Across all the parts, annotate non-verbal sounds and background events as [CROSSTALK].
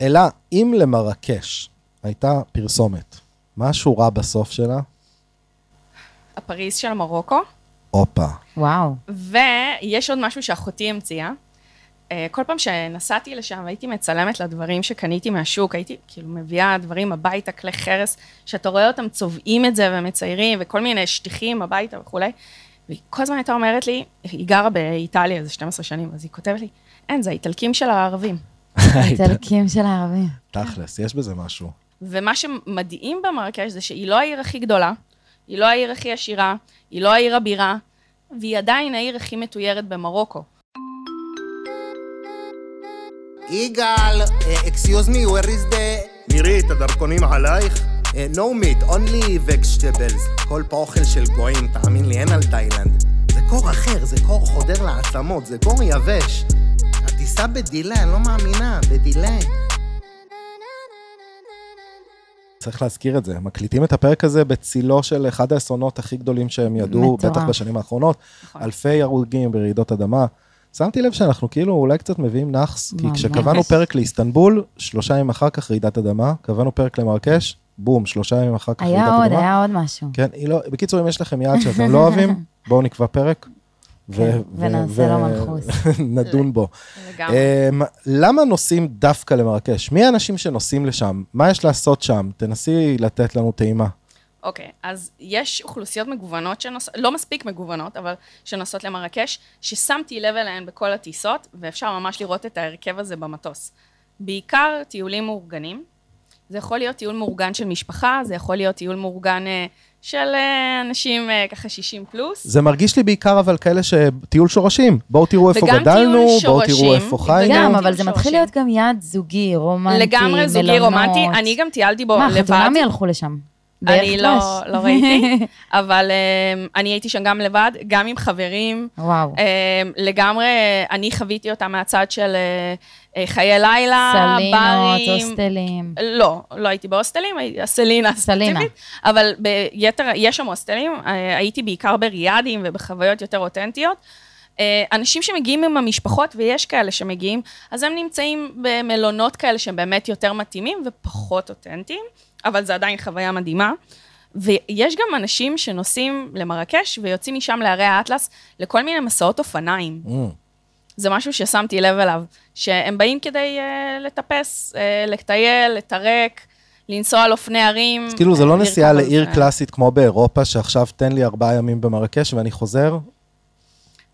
אלא אם למרקש הייתה פרסומת, משהו רע בסוף שלה? הפריז של מרוקו. הופה. וואו. ויש עוד משהו שאחותי המציאה. אה, כל פעם שנסעתי לשם הייתי מצלמת לדברים שקניתי מהשוק, הייתי כאילו מביאה דברים הביתה, כלי חרס, שאתה רואה אותם צובעים את זה ומציירים, וכל מיני שטיחים הביתה וכולי. והיא כל הזמן הייתה אומרת לי, היא גרה באיטליה איזה 12 שנים, אז היא כותבת לי, אין, זה האיטלקים של הערבים. [LAUGHS] האיטלקים של הערבים. תכלס, יש בזה משהו. ומה שמדהים במרקש זה שהיא לא העיר הכי גדולה, היא לא העיר הכי עשירה, היא לא העיר הבירה, והיא עדיין העיר הכי מתוירת במרוקו. יגאל, אקסיוז מי, where is the... מירי, את הדרכונים עלייך? no meat, only vegetables. כל פה אוכל של גויים, תאמין לי, אין על תאילנד. זה קור אחר, זה קור חודר לעצמות, זה קור יבש. הטיסה בדילה, אני לא מאמינה, בדילה. צריך להזכיר את זה, מקליטים את הפרק הזה בצילו של אחד האסונות הכי גדולים שהם ידעו, מטורף. בטח בשנים האחרונות. נכון. אלפי הרוגים ברעידות אדמה. שמתי לב שאנחנו כאילו אולי קצת מביאים נאחס, כי. כשקבענו פרק לאיסטנבול, שלושה ימים אחר כך רעידת אדמה, קבענו פרק למרקש, בום, שלושה ימים אחר כך רעידת היה אדמה. עוד, היה עוד משהו. כן, לא, בקיצור, אם יש לכם יעד שאתם לא אוהבים, [LAUGHS] בואו נקבע פרק. ו- כן, ו- ונעשה ו- לו מנחוס. [LAUGHS] נדון בו. לגמרי. אמ, למה נוסעים דווקא למרקש? מי האנשים שנוסעים לשם? מה יש לעשות שם? תנסי לתת לנו טעימה. אוקיי, אז יש אוכלוסיות מגוונות שנוסעות, לא מספיק מגוונות, אבל שנוסעות למרקש, ששמתי לב אליהן בכל הטיסות, ואפשר ממש לראות את ההרכב הזה במטוס. בעיקר טיולים מאורגנים. זה יכול להיות טיול מאורגן של משפחה, זה יכול להיות טיול מאורגן אה, של אה, אנשים אה, ככה 60 פלוס. זה מרגיש לי בעיקר אבל כאלה שטיול שורשים. בואו תראו איפה וגם גדלנו, בואו תראו איפה וגם חיינו. גם, טיול אבל זה מתחיל. להיות גם יעד זוגי, רומנטי, לגמרי זוגי מלונות. רומנטי, אני גם טיילתי בו מה, לבד. חתונמי הלכו לשם. אני לא. לא ראיתי, [LAUGHS] אבל um, אני הייתי שם גם לבד, גם עם חברים. וואו. Um, לגמרי, אני חוויתי אותה מהצד של uh, חיי לילה, סלינות, ברים. הוסטלים. לא, לא הייתי בהוסטלים, הייתי- הסלינה סלינה. ספציפית, אבל ביתר, יש שם הוסטלים, אה, הייתי בעיקר בריאדים ובחוויות יותר אותנטיות. אה, אנשים שמגיעים עם המשפחות, ויש כאלה שמגיעים, אז הם נמצאים במלונות כאלה שהם באמת יותר מתאימים ופחות אותנטיים, אבל זה עדיין חוויה מדהימה. ויש גם אנשים שנוסעים למרקש ויוצאים משם לערי האטלס לכל מיני מסעות אופניים. Mm, זה משהו ששמתי לב אליו, שהם באים כדי uh, לטפס, uh, לטייל, לטרק, לנסוע על אופני ערים. אז כאילו זה לא לרכוב נסיעה לעיר אופניים. קלאסית כמו באירופה, שעכשיו תן לי ארבעה ימים במרקש ואני חוזר.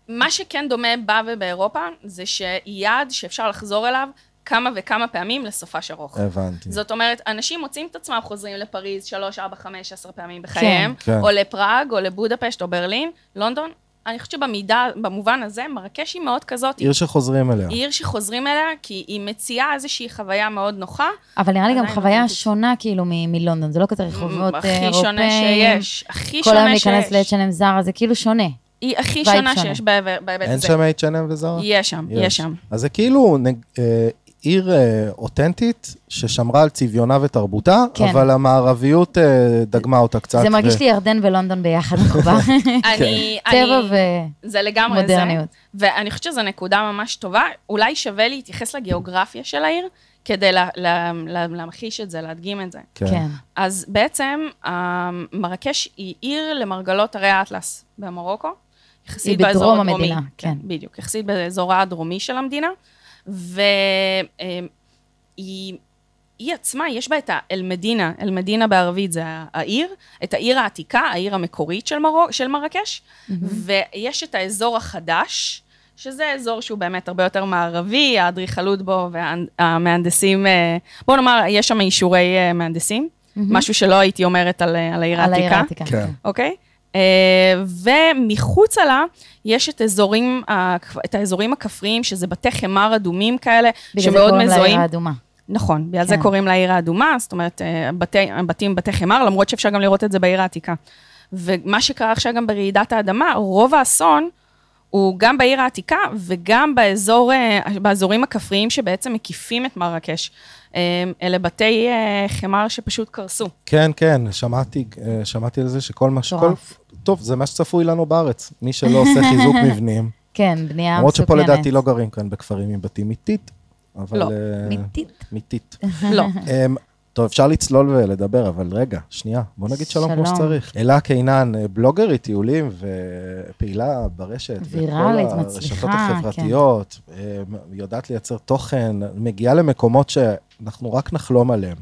מה שכן דומה בה ובאירופה, זה שיעד שאפשר לחזור אליו כמה וכמה פעמים לסופש ארוך. הבנתי. זאת אומרת, אנשים מוצאים את עצמם חוזרים לפריז שלוש, ארבע, חמש, עשר פעמים בחייהם, כן. או לפראג, או לבודפשט, או ברלין, לונדון. אני חושבת שבמידה, במובן הזה, מרקש היא מאוד כזאת. עיר שחוזרים אליה. היא עיר שחוזרים אליה, כי היא מציעה איזושהי חוויה מאוד נוחה. אבל נראה לי גם עדיין חוויה אותנטית. שונה כאילו מ- מלונדון, זה לא כזה רחובות הכי אירופאים. שונה שיש, הכי כל היום שונה להיכנס שיש. ל-H&M זרה, זה כאילו שונה. היא הכי שונה שונה. שיש בהיבט בהיבט אין הזה. שם H&M וזרה? יש שם, יש שם. אז זה כאילו אה, עיר אה, אותנטית ששמרה על צביונה ותרבותה, כן. אבל המערביות אה, דגמה אותה קצת. זה מרגיש ו- לי ירדן ולונדון ביחד מחובר. [LAUGHS] אני, טבע אני, זה לגמרי זה. ומודרניות. ואני חושבת שזו נקודה ממש טובה. אולי שווה להתייחס לגיאוגרפיה של העיר, כדי לה, לה, לה, להמחיש את זה, להדגים את זה. כן. אז בעצם, מרקש היא עיר למרגלות הרי האטלס במרוקו. יחסית היא באזור בדרום הדרומי. המדינה, כן. בדיוק, יחסית באזורה הדרומי של המדינה. והיא היא עצמה, יש בה את האל-מדינה, אל-מדינה בערבית זה העיר, את העיר העתיקה, העיר המקורית של, מרו, של מרקש, ויש את האזור החדש, שזה אזור שהוא באמת הרבה יותר מערבי, האדריכלות בו והמהנדסים, אה, בוא נאמר, יש שם אישורי אה, מהנדסים, משהו שלא הייתי אומרת על, אה, על העיר על העיר העתיקה. העתיקה. כן. אוקיי? אה, ומחוצה לה יש את, אזורים, את האזורים הכפריים, שזה בתי חמר אדומים כאלה, בגלל זה שמאוד קוראים לה מזוהים. העיר האדומה. נכון, בגלל זה כן. קוראים לעיר האדומה, זאת אומרת, אה, בתי, בתים בתי חמר, למרות שאפשר גם לראות את זה בעיר העתיקה. ומה שקרה עכשיו גם ברעידת האדמה, רוב האסון הוא גם בעיר העתיקה וגם באזור, אה, באזורים הכפריים שבעצם מקיפים את מרקש. אה, אלה בתי אה, חמר שפשוט קרסו. כן, כן, שמעתי, אה, שמעתי על זה שכל מה שכל... מטורף. טוב, זה מה שצפוי לנו בארץ. מי שלא עושה חיזוק [LAUGHS] מבנים. כן, בנייה למרות שפה מסוכנת. לדעתי לא גרים כאן בכפרים עם בתים איטית. אבל... לא. אה, מיתית. מיתית. לא. אמ, טוב, אפשר לצלול ולדבר, אבל רגע, שנייה, בוא נגיד שלום כמו שלום. שצריך. אלה קינן, אה, בלוגרית טיולים ופעילה ברשת. ויראלית, בכל הרשתות מצליחה, החברתיות, אה, יודעת לייצר תוכן, מגיעה למקומות שאנחנו רק נחלום עליהם.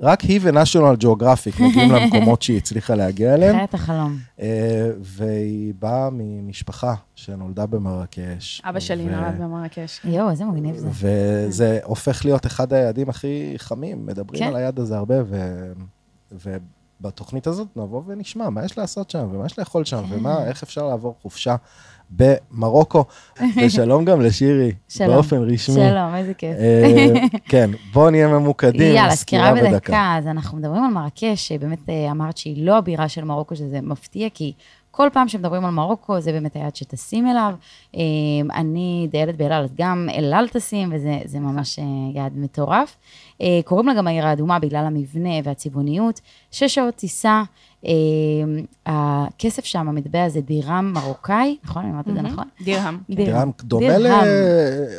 רק היא ונשיונל ג'אוגרפיק [LAUGHS] מגיעים למקומות שהיא הצליחה להגיע אליהם. חיית החלום. אה, והיא באה ממשפחה שנולדה במרקש. אבא שלי ו- נולד במרקש. יואו, איזה מגניב זה. וזה הופך להיות אחד היעדים הכי חמים, מדברים כן. על היעד הזה הרבה, ו... ובתוכנית הזאת נבוא ונשמע מה יש לעשות שם, ומה יש לאכול שם, כן. ומה, איך אפשר לעבור חופשה במרוקו. [LAUGHS] ושלום גם לשירי, שלום. באופן רשמי. שלום, איזה כיף. אה, כן, בואו נהיה ממוקדים, יאללה, סקירה בדקה. אז אנחנו מדברים על מרקש, שבאמת אה, אמרת שהיא לא הבירה של מרוקו, שזה מפתיע, כי כל פעם שמדברים על מרוקו, זה באמת היעד שטסים אליו. אה, אני דיילת באל על, אז גם אל על טסים, וזה זה ממש יעד מטורף. אה, קוראים לה גם העיר האדומה בגלל המבנה והצבעוניות. שש שעות טיסה, אה, הכסף שם, המטבע זה דירם מרוקאי, נכון? אני אומרת את זה נכון? דירם דומה ל- דירהם.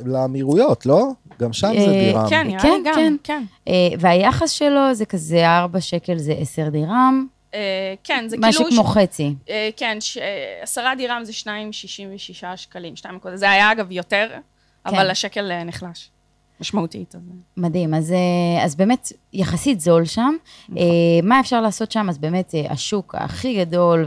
לאמירויות, לא? גם שם זה אה, דירם. כן, נראה כן, לי גם, כן. כן. והיחס שלו זה כזה 4 שקל זה 10 דירם, כן, זה משהו כאילו... כמו ש- חצי. כן, ש- עשרה דירם זה 2.66 שקלים, 2 נקודה. זה היה אגב יותר, אבל כן. השקל נחלש. משמעותית. אז... מדהים, אז, אה, אז באמת יחסית זול שם. נכון. אה, מה אפשר לעשות שם? אז באמת אה, השוק הכי גדול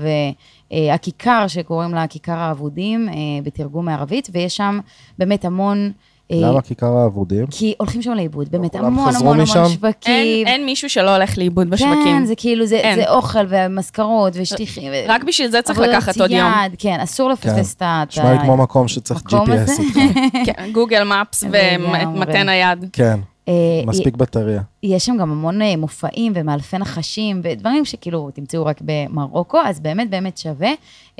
והכיכר שקוראים לה כיכר האבודים אה, בתרגום מערבית, ויש שם באמת המון... אה, למה כיכר האבודים? כי הולכים שם לאיבוד, באמת המון המון? המון שווקים. אין, אין מישהו שלא הולך לאיבוד בשווקים. כן, זה כאילו, זה, אוכל ומזכרות ושטיחים. רק בשביל זה צריך לקחת עוד יום. כן, אסור לפספס את ה... נשמע לי כמו מקום שצריך GPS. [LAUGHS] כן, גוגל מפס. ומטה נייד. כן, מספיק בטריה. יש שם גם המון אה, מופעים ומאלפי נחשים ודברים שכאילו תמצאו רק במרוקו, אז באמת באמת שווה.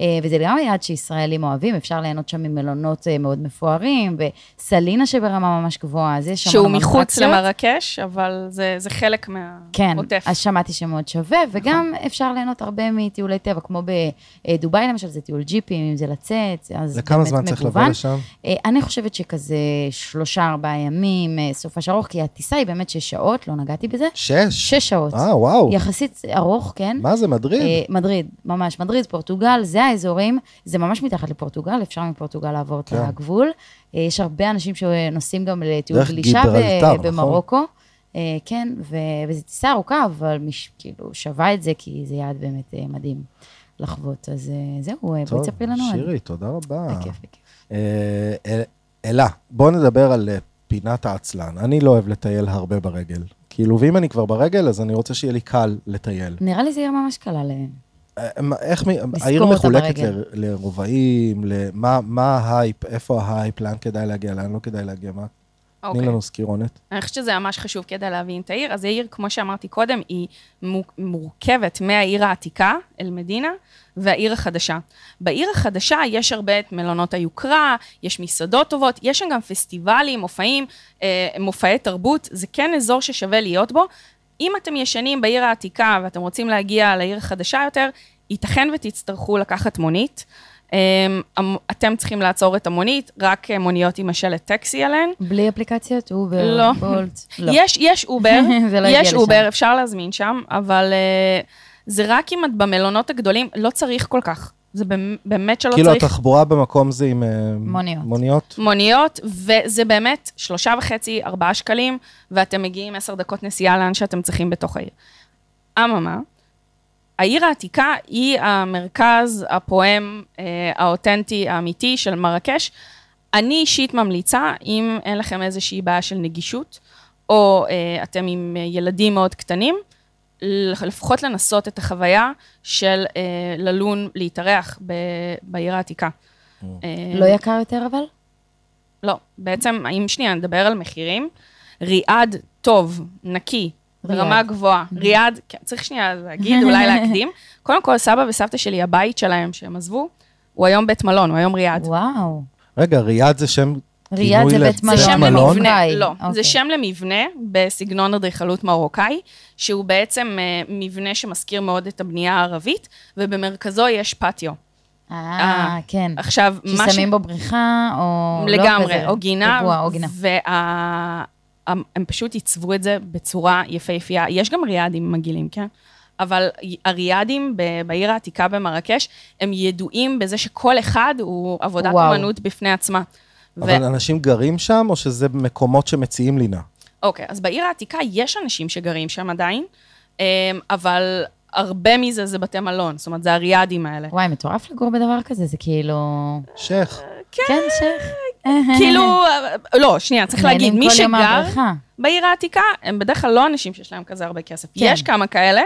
אה, וזה גם יעד שישראלים אוהבים, אפשר ליהנות שם ממלונות אה, מאוד מפוארים, וסלינה שברמה ממש גבוהה, אז יש שם שהוא מחוץ. למרקש, אבל זה, זה חלק כן, מהעוטף. אז שמעתי שמאוד שווה, וגם אפשר ליהנות הרבה מטיולי טבע, כמו בדובאי למשל, זה טיול ג'יפים, אם זה לצאת, אז לכמה באמת זמן צריך לבוא מגוון. לשם? אה, אני חושבת שכזה שלושה, ארבעה ימים, אה, סופש ארוך, כי הטיסה היא באמת שש שעות, לא נגעתי בזה. שש? שש שעות. אה, וואו. יחסית ארוך, כן. מה זה, מדריד? אה, מדריד, ממש, מדריד, פורטוגל, זה האזורים, זה ממש מתחת לפורטוגל, אפשר מפורטוגל לעבור את כן. הגבול. אה, יש הרבה אנשים שנוסעים גם לטיול גלישה ב- נכון? במרוקו. אה, כן, ו- וזו טיסה ארוכה, אבל מש, כאילו שווה את זה, כי זה יעד באמת אה, מדהים לחוות. אז אה, זהו, אה, בואי טוב, תספרי לנו. שירי, תודה רבה. בכיף, בכיף. אה, אל- אלה, בואו נדבר על פינת העצלן. אני לא אוהב לטייל הרבה ברגל. כאילו, ואם אני כבר ברגל, אז אני רוצה שיהיה לי קל לטייל. נראה לי זה יהיה ממש קלה ל... אה, איך, מ- העיר מחולקת. ל- לרובעים, למה מה ההייפ, איפה ההייפ, לאן כדאי להגיע, לאן לא כדאי להגיע, מה? תני אוקיי. לנו סקירונת. אני חושבת שזה ממש חשוב כדי להבין את העיר. אז העיר, כמו שאמרתי קודם, היא מו- מורכבת מהעיר העתיקה, אל-מדינה, והעיר החדשה. בעיר החדשה יש הרבה את מלונות היוקרה, יש מסעדות טובות, יש שם גם פסטיבלים, מופעים, אה, מופעי תרבות, זה כן אזור ששווה להיות בו. אם אתם ישנים בעיר העתיקה ואתם רוצים להגיע לעיר החדשה יותר, ייתכן ותצטרכו לקחת מונית. אמ, אתם צריכים לעצור את המונית, רק אה, מוניות עם השלט טקסי עליהן. בלי אפליקציות, אובר, לא. בולט? לא. יש, יש [LAUGHS] אובר, לא יש. אובר, אפשר להזמין שם, אבל uh, זה רק אם את במלונות הגדולים, לא צריך כל כך. זה באמת שלא כאילו, צריך התחבורה במקום זה עם... אה, מוניות. מוניות? מוניות, וזה באמת שלושה וחצי, ארבעה שקלים, ואתם מגיעים עשר דקות נסיעה לאן שאתם צריכים בתוך העיר. אממה, העיר העתיקה היא המרכז הפועם, אה, האותנטי, האמיתי של מרקש. אני אישית ממליצה, אם אין לכם איזושהי בעיה של נגישות, או אה, אתם עם ילדים מאוד קטנים, לפחות לנסות את החוויה של אה, ללון, להתארח ב- בעיר העתיקה. אה, לא יקר יותר אבל? לא, בעצם, אם שנייה נדבר על מחירים, ריאד טוב, נקי, ברמה. גבוהה. ריאד, כן, צריך שנייה להגיד, [LAUGHS] אולי להקדים. קודם כל, סבא וסבתא שלי, הבית שלהם שהם עזבו, הוא היום בית מלון, הוא היום ריאד. וואו. רגע, ריאד זה שם... ריאד זה בית זה מלון. שם מלון? למבנה. לא, אוקיי. זה שם למבנה בסגנון אדריכלות מרוקאי, שהוא בעצם אה, מבנה שמזכיר מאוד את הבנייה הערבית, ובמרכזו יש פטיו. אה, כן. עכשיו, מה ש... ששמים בו בריכה, או לא לגמרי, כזה. או גינה, רגוע, או גינה. והם פשוט עיצבו את זה בצורה יפהפייה. יש גם ריאדים מגעילים, כן? אבל הריאדים בעיר העתיקה במרקש, הם ידועים בזה שכל אחד הוא עבודת. אמנות בפני עצמה. ו- אבל אנשים גרים שם, או שזה מקומות שמציעים לינה? אוקיי, אז בעיר העתיקה יש אנשים שגרים שם עדיין, אמ, אבל הרבה מזה זה בתי מלון, זאת אומרת, זה הריאדים האלה. וואי, מטורף לגור בדבר כזה, זה כאילו... שייח. כן, שייח. [LAUGHS] כאילו, לא, שנייה, צריך להגיד, מי שגר. בעיר העתיקה, הם בדרך כלל לא אנשים שיש להם כזה הרבה כסף. כן. יש כמה כאלה,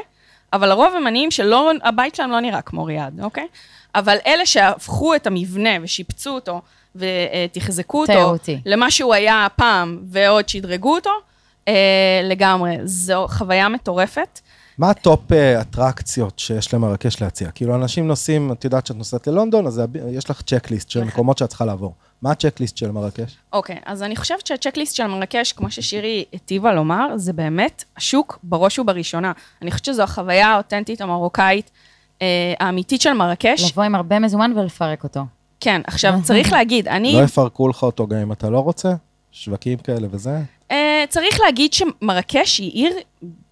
אבל לרוב הם עניים שהבית שלהם לא נראה כמו ריאד, אוקיי? אבל אלה שהפכו את המבנה ושיפצו אותו ותחזקו אותו תיירותי. למה שהוא היה פעם, ועוד שדרגו אותו, אה, לגמרי. זו חוויה מטורפת. מה ה top אה, אטרקציות שיש למרקש להציע? כאילו, אנשים נוסעים, את יודעת שאת נוסעת ללונדון, אז יש לך checklist של נכון. מקומות שאת צריכה לעבור. מה ה checklist של מרקש? אוקיי, אז אני חושבת שה checklist של מרקש, כמו ששירי היטיבה לומר, זה באמת השוק בראש ובראשונה. אני חושבת שזו החוויה האותנטית המרוקאית אה, האמיתית של מרקש. לבוא עם הרבה מזומן ולפרק אותו. כן, עכשיו, צריך להגיד, אני... לא יפרקו לך אותו גם אם אתה לא רוצה? שווקים כאלה וזה? אה, צריך להגיד שמרקש היא עיר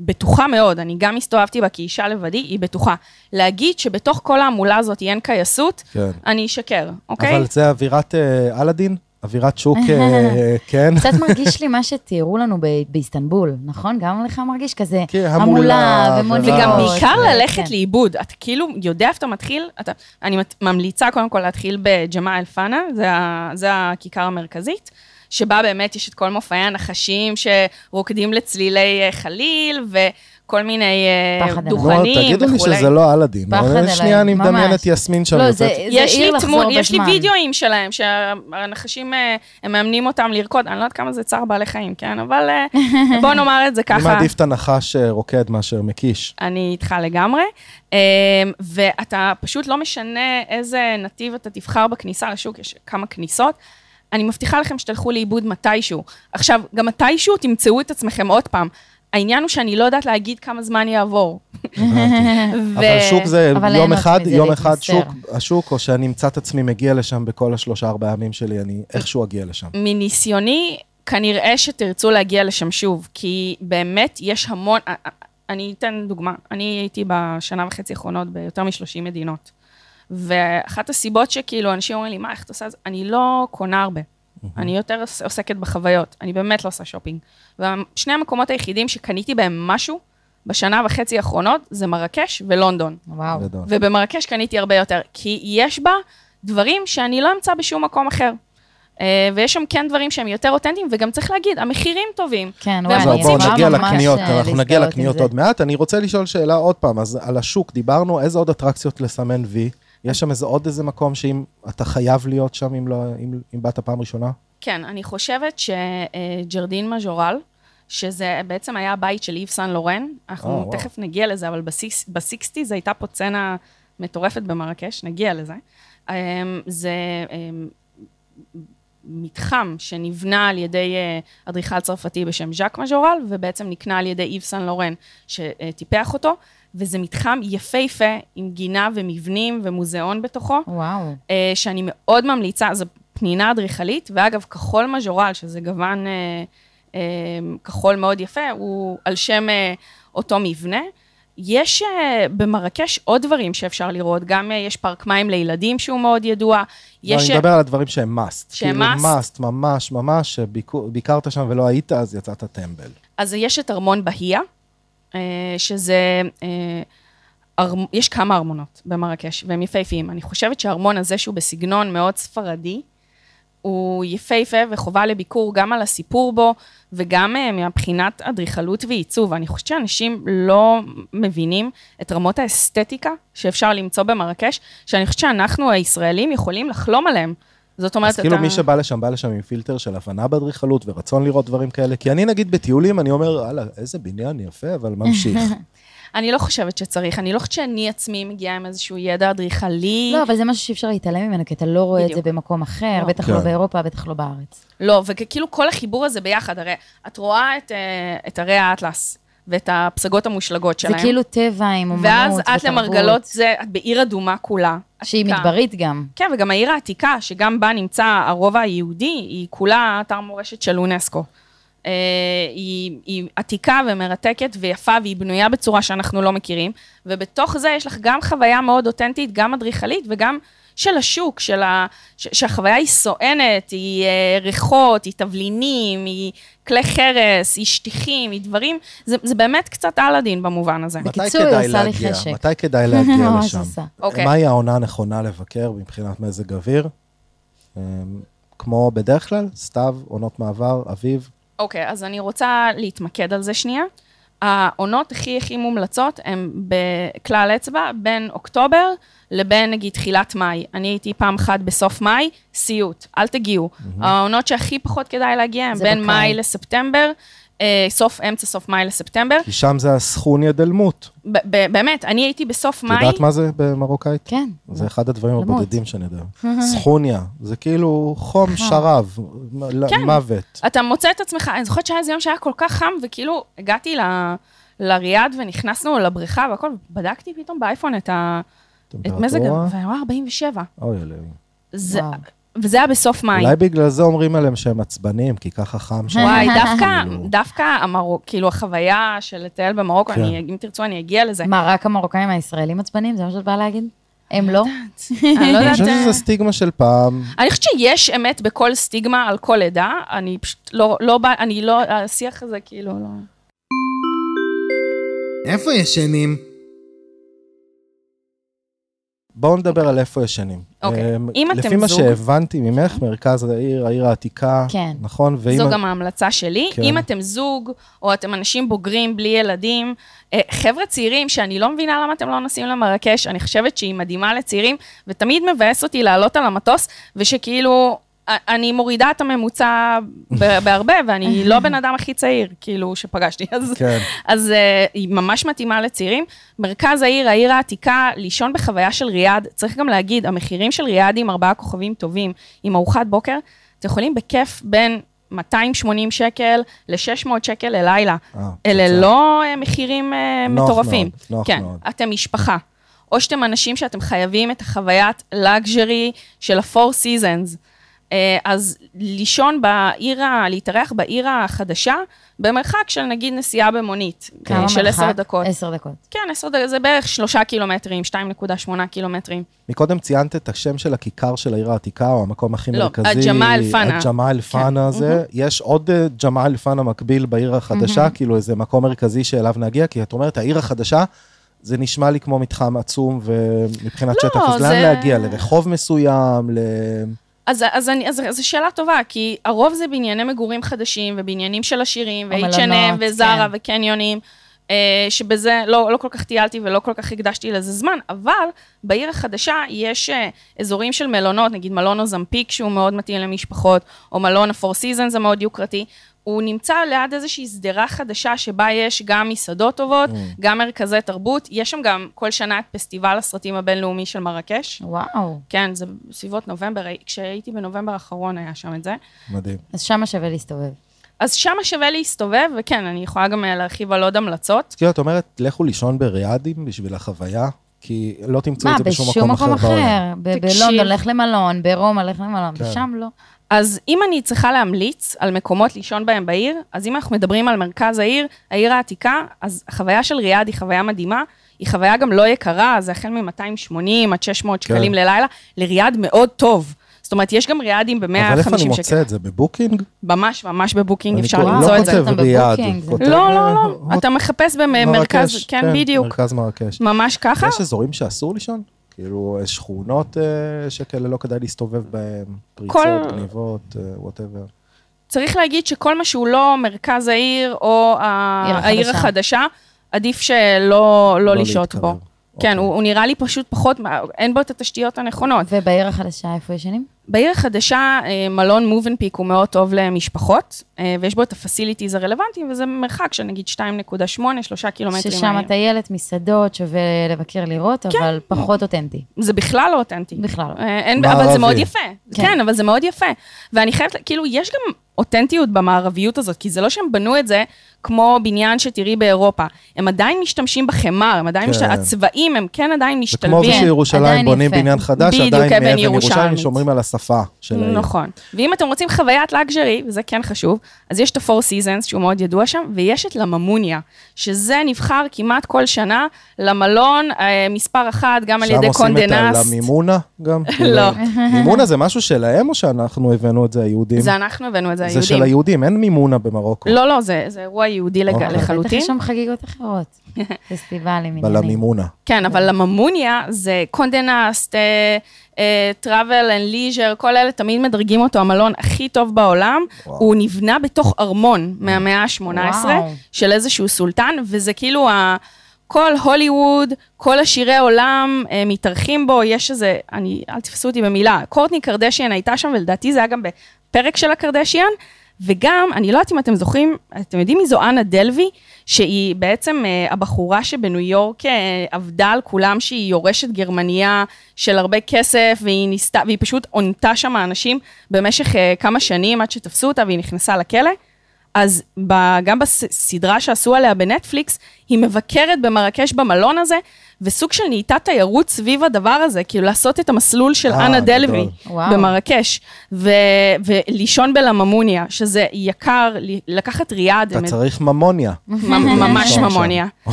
בטוחה מאוד, אני גם הסתובבתי בה כאישה לבדי, היא בטוחה. להגיד שבתוך כל ההמולה הזאת אין קייסות, כן. אני אשקר, אוקיי? אבל זה אווירת אה, אלאדין? אווירת שוק, אה, [LAUGHS] כן? קצת [LAUGHS] מרגיש לי מה שתיארו לנו ב- באיסטנבול, נכון? גם לך מרגיש כזה כן, המולה, המולה ומוניות. וגם בעיקר כן. ללכת לאיבוד. אתה כאילו יודע איפה אתה מתחיל, אתה, אני ממליצה קודם כל להתחיל בג'מאע אל-פאנה, זה, ה- זה הכיכר המרכזית, שבה באמת יש את כל מופעי הנחשים שרוקדים לצלילי אה, חליל, וכל מיני אה, פחד אלוהים. לא, דוכנים תגידו לי וכולי. שזה לא אלאדין. פחד אלוהים, שנייה, אני מדמיין ממש. את יסמין שם לא. זה- יש עיר לי, לחזור תמון, יש לי בזמן. וידאוים שלהם, שהנחשים, אה, הם מאמנים אותם לרקוד, אני לא יודעת כמה זה צער בעלי חיים, כן? אבל אה, [LAUGHS] בוא נאמר את זה אני ככה. מעדיף את הנחש רוקד מאשר מקיש. אני איתך לגמרי, ואתה פשוט לא משנה איזה נתיב אתה תבחר בכניסה לשוק, יש כמה כניסות. אני מבטיחה לכם שתלכו לאיבוד מתישהו. עכשיו, גם מתישהו תמצאו את עצמכם עוד פעם. העניין הוא שאני לא יודעת להגיד כמה זמן יעבור. אבל שוק זה אבל יום אחד, יום אחד. שוק, השוק, או שאני אמצא את עצמי מגיע לשם בכל השלושה ארבעה ימים שלי, אני איכשהו אגיע לשם. מניסיוני, כנראה שתרצו להגיע לשם שוב, כי באמת יש המון, אני אתן דוגמה, אני הייתי בשנה וחצי האחרונות ביותר מ-30 מדינות, ואחת הסיבות שכאילו אנשים אומרים לי, מה, איך את עושה את זה? אני לא קונה הרבה, אני יותר עוס- עוסקת בחוויות, אני באמת לא עושה שופינג. ושני המקומות היחידים שקניתי בהם משהו בשנה וחצי האחרונות זה מרקש ולונדון. וואו. גדול. ובמרקש קניתי הרבה יותר, כי יש בה דברים שאני לא אמצא בשום מקום אחר. אה, ויש שם כן דברים שהם יותר אותנטיים, וגם צריך להגיד, המחירים טובים. כן, וואי, אני בואו נגיע לקניות, אה, אנחנו נגיע לקניות. עוד מעט. אני רוצה לשאול שאלה עוד פעם, אז על השוק דיברנו, איזה עוד אטרקציות לסמן וי? יש שם איזה עוד איזה מקום שאם אתה חייב להיות שם אם לא, אם, אם באת פעם ראשונה? כן, אני חושבת שג'רדין מז'ורל, שזה בעצם היה הבית של איב סן לורן, אנחנו אה, וואו. תכף נגיע לזה, אבל בסיקס- בסיקסטיז הייתה פה צנה מטורפת במרקש, נגיע לזה. אמ, זה אמ, מתחם שנבנה על ידי אה, אדריכל צרפתי בשם ז'אק מז'ורל, ובעצם נקנה על ידי איב סן לורן שטיפח אותו, וזה מתחם יפהפה עם גינה ומבנים ומוזיאון בתוכו. וואו. אה, שאני מאוד ממליצה, זו פנינה אדריכלית, ואגב, כחול מז'ורל, שזה גוון אה, אה, כחול מאוד יפה, הוא על שם אה, אותו מבנה. יש אה, במרקש עוד דברים שאפשר לראות, גם אה, יש פארק מים לילדים שהוא מאוד ידוע. לא, יש... אני מדבר על הדברים שהם must. שהם כאילו must? must, ממש, ממש, שביקרת שם ולא היית, אז יצאת טמבל. אז יש את ארמון בהייה, אה, שזה... אה. יש כמה ארמונות במרקש, והם יפהפיים. אני חושבת שהארמון הזה, שהוא בסגנון מאוד ספרדי, הוא יפהפה וחובה לביקור גם על הסיפור בו, וגם uh, מבחינת אדריכלות ועיצוב. אני חושבת שאנשים לא מבינים את רמות האסתטיקה שאפשר למצוא במרקש, שאני חושבת שאנחנו, הישראלים, יכולים לחלום עליהם. זאת אומרת, אז כאילו מי שבא לשם, בא לשם עם פילטר של הבנה באדריכלות ורצון לראות דברים כאלה. כי אני נגיד בטיולים, אני אומר, וואלה, איזה בניין יפה, אבל ממשיך. [LAUGHS] אני לא חושבת שצריך, אני לא חושבת שאני עצמי מגיעה עם איזשהו ידע אדריכלי. לא, אבל זה משהו שאי אפשר להתעלם ממנו, כי אתה לא רואה את זה בדיוק. במקום אחר, לא. בטח לא כן. באירופה, בטח לא בארץ. לא, וכאילו כל החיבור הזה ביחד, הרי את רואה את, אה, את הרי האטלס, ואת הפסגות המושלגות זה שלהם. כאילו טבע עם אומנות ואז ותרבות. את למרגלות, זה, את בעיר אדומה כולה. שהיא עתיקה. מדברית גם. כן, וגם העיר העתיקה, שגם בה נמצא הרובע היהודי, היא כולה אתר מורשת של אונסקו. אה, היא, היא עתיקה ומרתקת ויפה, והיא בנויה בצורה שאנחנו לא מכירים, ובתוך זה יש לך גם חוויה מאוד אותנטית, גם אדריכלית וגם של השוק, של ה, ש, שהחוויה היא סואנת, היא אה, ריחות, היא תבלינים, היא כלי חרס, היא שטיחים, היא דברים, זה, זה באמת קצת אלאדין במובן הזה. מתי בקיצור, היא כדאי עושה לי להגיע? חשק. מתי כדאי להגיע [LAUGHS] לשם? עושה. אוקיי. מהי העונה הנכונה לבקר מבחינת מזג אוויר? אמ, כמו בדרך כלל, סתיו, עונות מעבר, אביב. אוקיי, אז אני רוצה להתמקד על זה שנייה. העונות הכי הכי מומלצות הן בכלל אצבע בין אוקטובר לבין נגיד תחילת מאי. אני הייתי פעם אחת בסוף מאי, סיוט, אל תגיעו. העונות שהכי פחות כדאי להגיע הן בין בקיץ. מאי לספטמבר, סוף, אמצע סוף מאי לספטמבר. כי שם זה הסכוניה דלמות. באמת, אני הייתי בסוף את מאי, יודעת מה זה במרוקאית? כן. זה אחד הדברים. הבודדים שאני יודע. [LAUGHS] סכוניה, זה כאילו חום שרב, מ- כן. מוות. אתה מוצא את עצמך, אני זוכרת שהיה איזה יום שהיה כל כך חם, וכאילו הגעתי. לריאד ונכנסנו לבריכה והכל, בדקתי פתאום באייפון את, ה... את מזג? וואו, 47. אוי אלוהים. וזה היה בסוף מאי. אולי בגלל זה אומרים עליהם שהם עצבנים, כי ככה חם שם. וואי, [LAUGHS] דווקא, כאילו. דווקא המרוק, כאילו החוויה של לטייל במרוקו, כן. אני, אם תרצו אני אגיע לזה. מה, רק המרוקאים הישראלים עצבנים? זה מה שאת באה להגיד? הם לא? אני לא [LAUGHS] אני יודעת... חושבת שזה סטיגמה של פעם. אני חושבת שיש אמת בכל סטיגמה על כל עדה, אני פשוט לא, לא בא, אני לא, השיח הזה כאילו לא... איפה ישנים? בואו נדבר על איפה ישנים. אוקיי. אמ, אם אתם לפי מה זוג- שהבנתי ממך, מרכז העיר, העיר העתיקה, כן. נכון? ואם... זו גם ההמלצה שלי. כן. אם אתם זוג, או אתם אנשים בוגרים בלי ילדים, אה, חבר'ה צעירים, שאני לא מבינה למה אתם לא נוסעים למרקש, אני חושבת שהיא מדהימה לצעירים, ותמיד מבאס אותי לעלות על המטוס, ושכאילו, אני מורידה את הממוצע בהרבה, ואני לא בן אדם הכי צעיר, כאילו, שפגשתי. אז, כן. אז uh, היא ממש מתאימה לצעירים. מרכז העיר, העיר העתיקה, לישון בחוויה של ריאד, צריך גם להגיד, המחירים של ריאד עם ארבעה כוכבים טובים, עם ארוחת בוקר, אתם יכולים בכיף בין 280 שקל ל-600 שקל ללילה. אה, אלה תוצאה. לא אה, מחירים אה, נוח מטורפים. מאוד, נוח כן, מאוד. אתם משפחה. או שאתם אנשים שאתם חייבים את החוויית לגז'רי של ה-four seasons. אה, אז לישון בעיר, להתארח בעיר החדשה, במרחק של נגיד נסיעה במונית, כמה אה, של עשר מרחק? דקות. עשר דקות. כן, עשר דקות, זה בערך שלושה קילומטרים, 2.8 קילומטרים. מקודם ציינת את השם של הכיכר של העיר העתיקה, או המקום הכי לא, מרכזי. הג'מאל פאנה. הג'מאל פאנה הזה. יש עוד אה, ג'מאל פאנה מקביל בעיר החדשה, כאילו איזה מקום מרכזי שאליו נגיע, כי את אומרת, העיר החדשה, זה נשמע לי כמו מתחם עצום ומבחינת לא, שטח, אז לאן זה- להגיע? לרחוב מסוים? ל... אז, אז, אני, אז זו שאלה טובה, כי הרוב זה בנייני מגורים חדשים, ובניינים של עשירים, ו-H&M, מלונות, וזרה, כן. וקניונים, אה, שבזה לא, לא כל כך טיילתי ולא כל כך הקדשתי לזה זמן, אבל בעיר החדשה יש אה, אזורים של מלונות, נגיד מלון אוזמפיק, שהוא מאוד מתאים למשפחות, או מלון ה-Four Seasons המאוד יוקרתי. הוא נמצא ליד איזושהי שדרה חדשה שבה יש גם מסעדות טובות, Mm. גם מרכזי תרבות, יש שם גם כל שנה את פסטיבל הסרטים הבינלאומי של מרקש. וואו. כן, זה בסביבות נובמבר, כשהייתי בנובמבר האחרון היה שם את זה. מדהים. אז שמה שווה להסתובב. אז שם שווה להסתובב, וכן, אני יכולה גם אה, להרחיב על עוד המלצות. כאילו, את אומרת, לכו לישון בריאדים בשביל החוויה, כי לא תמצאו מה, את זה בשום בשום מקום אחר בעולם. אחר. ב- תקשיב. בלונדון, לך למלון, ברומא, לך למלון, כן. ושם לא. אז אם אני צריכה להמליץ על מקומות לישון בהם בעיר, אז אם אנחנו מדברים על מרכז העיר, העיר העתיקה, אז החוויה של ריאד היא חוויה מדהימה, היא חוויה גם לא יקרה, זה החל מ-280 עד 600 כן. שקלים ללילה, לריאד מאוד טוב. זאת אומרת, יש גם ריאדים ב-150 שקל. אבל איפה אני מוצא את זה? בבוקינג? ממש, ממש בבוקינג אני אפשר למצוא לא את זה. כותב ריאד. בבוקינג, זה- כותב, לא, לא, אה, לא, אתה מחפש במרכז, מרקש, כן, בדיוק. מרכז מרקש. ממש ככה. יש אזורים שאסור לישון? כאילו, יש שכונות אה, שכאלה לא כדאי להסתובב בהן, פריצות, כל- גניבות, whatever. צריך להגיד שכל מה שהוא לא מרכז העיר או העיר החדשה. החדשה, עדיף שלא לא לשהות להתקרב. בו. כן, אוקיי. הוא הוא נראה לי פשוט פחות, אין בו את התשתיות הנכונות. ובעיר החדשה, איפה ישנים? בעיר החדשה, אה, מלון מובן פיק הוא מאוד טוב למשפחות, אה, ויש בו את הפסיליטיז הרלוונטיים, וזה מרחק של נגיד 2.8, 3 קילומטרים ששם מהעיר. טיילת, מסעדות, שווה לבקר לראות, כן. אבל פחות אותנטי. זה בכלל לא אותנטי. בכלל לא. אה, אין, מערבי. אבל זה מאוד יפה. כן. כן. אבל זה מאוד יפה. ואני חייבת, כאילו, יש גם אותנטיות במערביות הזאת, כי זה לא שהם בנו את זה כמו בניין שתראי באירופה. הם עדיין משתמשים בחמר, הם עדיין, כן. משת... הצבעים הם כן עדיין זה משתלבים. כמו ושירושלים עדיין בונים יפה. בניין חדש, עדיין אבן מאבן. ירושלים שומרים על השפה של העיר. נכון. ואם אתם רוצים חוויית לאגז'רי, וזה כן חשוב, אז יש את ה-Four Seasons, שהוא מאוד ידוע שם, ויש את לממוניה, שזה נבחר כמעט כל שנה למלון אה, מספר אחת, גם על ידי שם עושים את. המימונה גם? [LAUGHS] לא. מימונה זה משהו שלהם או שאנחנו הבאנו את זה היהודים? זה אנחנו הבאנו את זה, זה היהודים. של היהודים, אין מימונה במרוקו. לא, לא, זה, זה אירוע יהודי. אוקיי. בטח לחלוטין. יש שם חגיגות אחרות. [LAUGHS] פסטיבלים. בלה ממוניה. כן, אבל לה ממוניה זה Condé Nast, Travel and Leisure, כל אלה תמיד מדרגים אותו המלון הכי טוב בעולם. וואו. הוא נבנה בתוך ארמון מהמאה ה-18 וואו. של איזשהו סולטן, וזה כאילו ה... כל הוליווד, כל השירי עולם אה, מתארחים בו, יש איזה, אני, אל תתפסו אותי במילה, קורטני קרדשיאן הייתה שם, ולדעתי זה היה גם בפרק של הקרדשיאן, וגם, אני לא יודעת אם אתם זוכרים, אתם יודעים מי זו אנה דלוי? שהיא בעצם אה, הבחורה שבניו יורק אה, עבדה על כולם, שהיא יורשת גרמניה של הרבה כסף, והיא ניסתה, והיא פשוט עונתה שם אנשים במשך אה, כמה שנים עד שתפסו אותה והיא נכנסה לכלא. אז ב, גם בסדרה שעשו עליה בנטפליקס, היא מבקרת במרקש במלון הזה, וסוג של נהייתה תיירות סביב הדבר הזה, כאילו לעשות את המסלול של אה, אנה וואו. במרקש, ו, ולישון בלממוניה, שזה יקר, לקחת ריאד, אתה צריך ממוניה. ממ- [LAUGHS] ממש שם. ממוניה,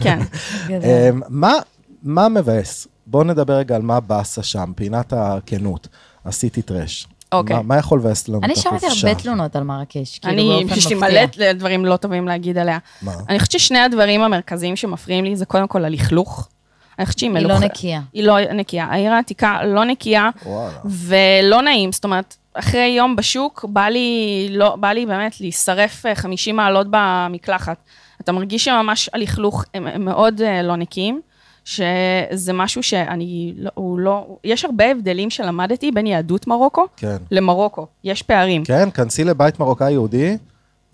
כן. אמ, מה- מה מבאס? בואו נדבר רגע על מה באסה שם, פינת הכנות. עשיתי טרש. אוקיי. מה- מה יכול לבאס לנו את אני? שמעתי הרבה תלונות על מרקש, כאילו אני, באופן יש לי מפתיע. מלא דברים לא טובים להגיד עליה. מה? אני חושבת ששני הדברים המרכזיים שמפריעים לי זה קודם כל הלכלוך. אני חושבת שהיא היא מלוכלכת. לא נקייה. היא לא נקייה. העיר העתיקה לא נקייה, וואלה. ולא נעים. זאת אומרת, אחרי יום בשוק, בא לי, לא, בא לי באמת להישרף אה, 50 מעלות במקלחת. אתה מרגיש שממש הלכלוך הם, הם מאוד אה, לא נקיים, שזה משהו שאני, לא, הוא לא, יש הרבה הבדלים שלמדתי בין יהדות מרוקו כן. למרוקו. יש פערים. כן, כנסי לבית מרוקאי יהודי,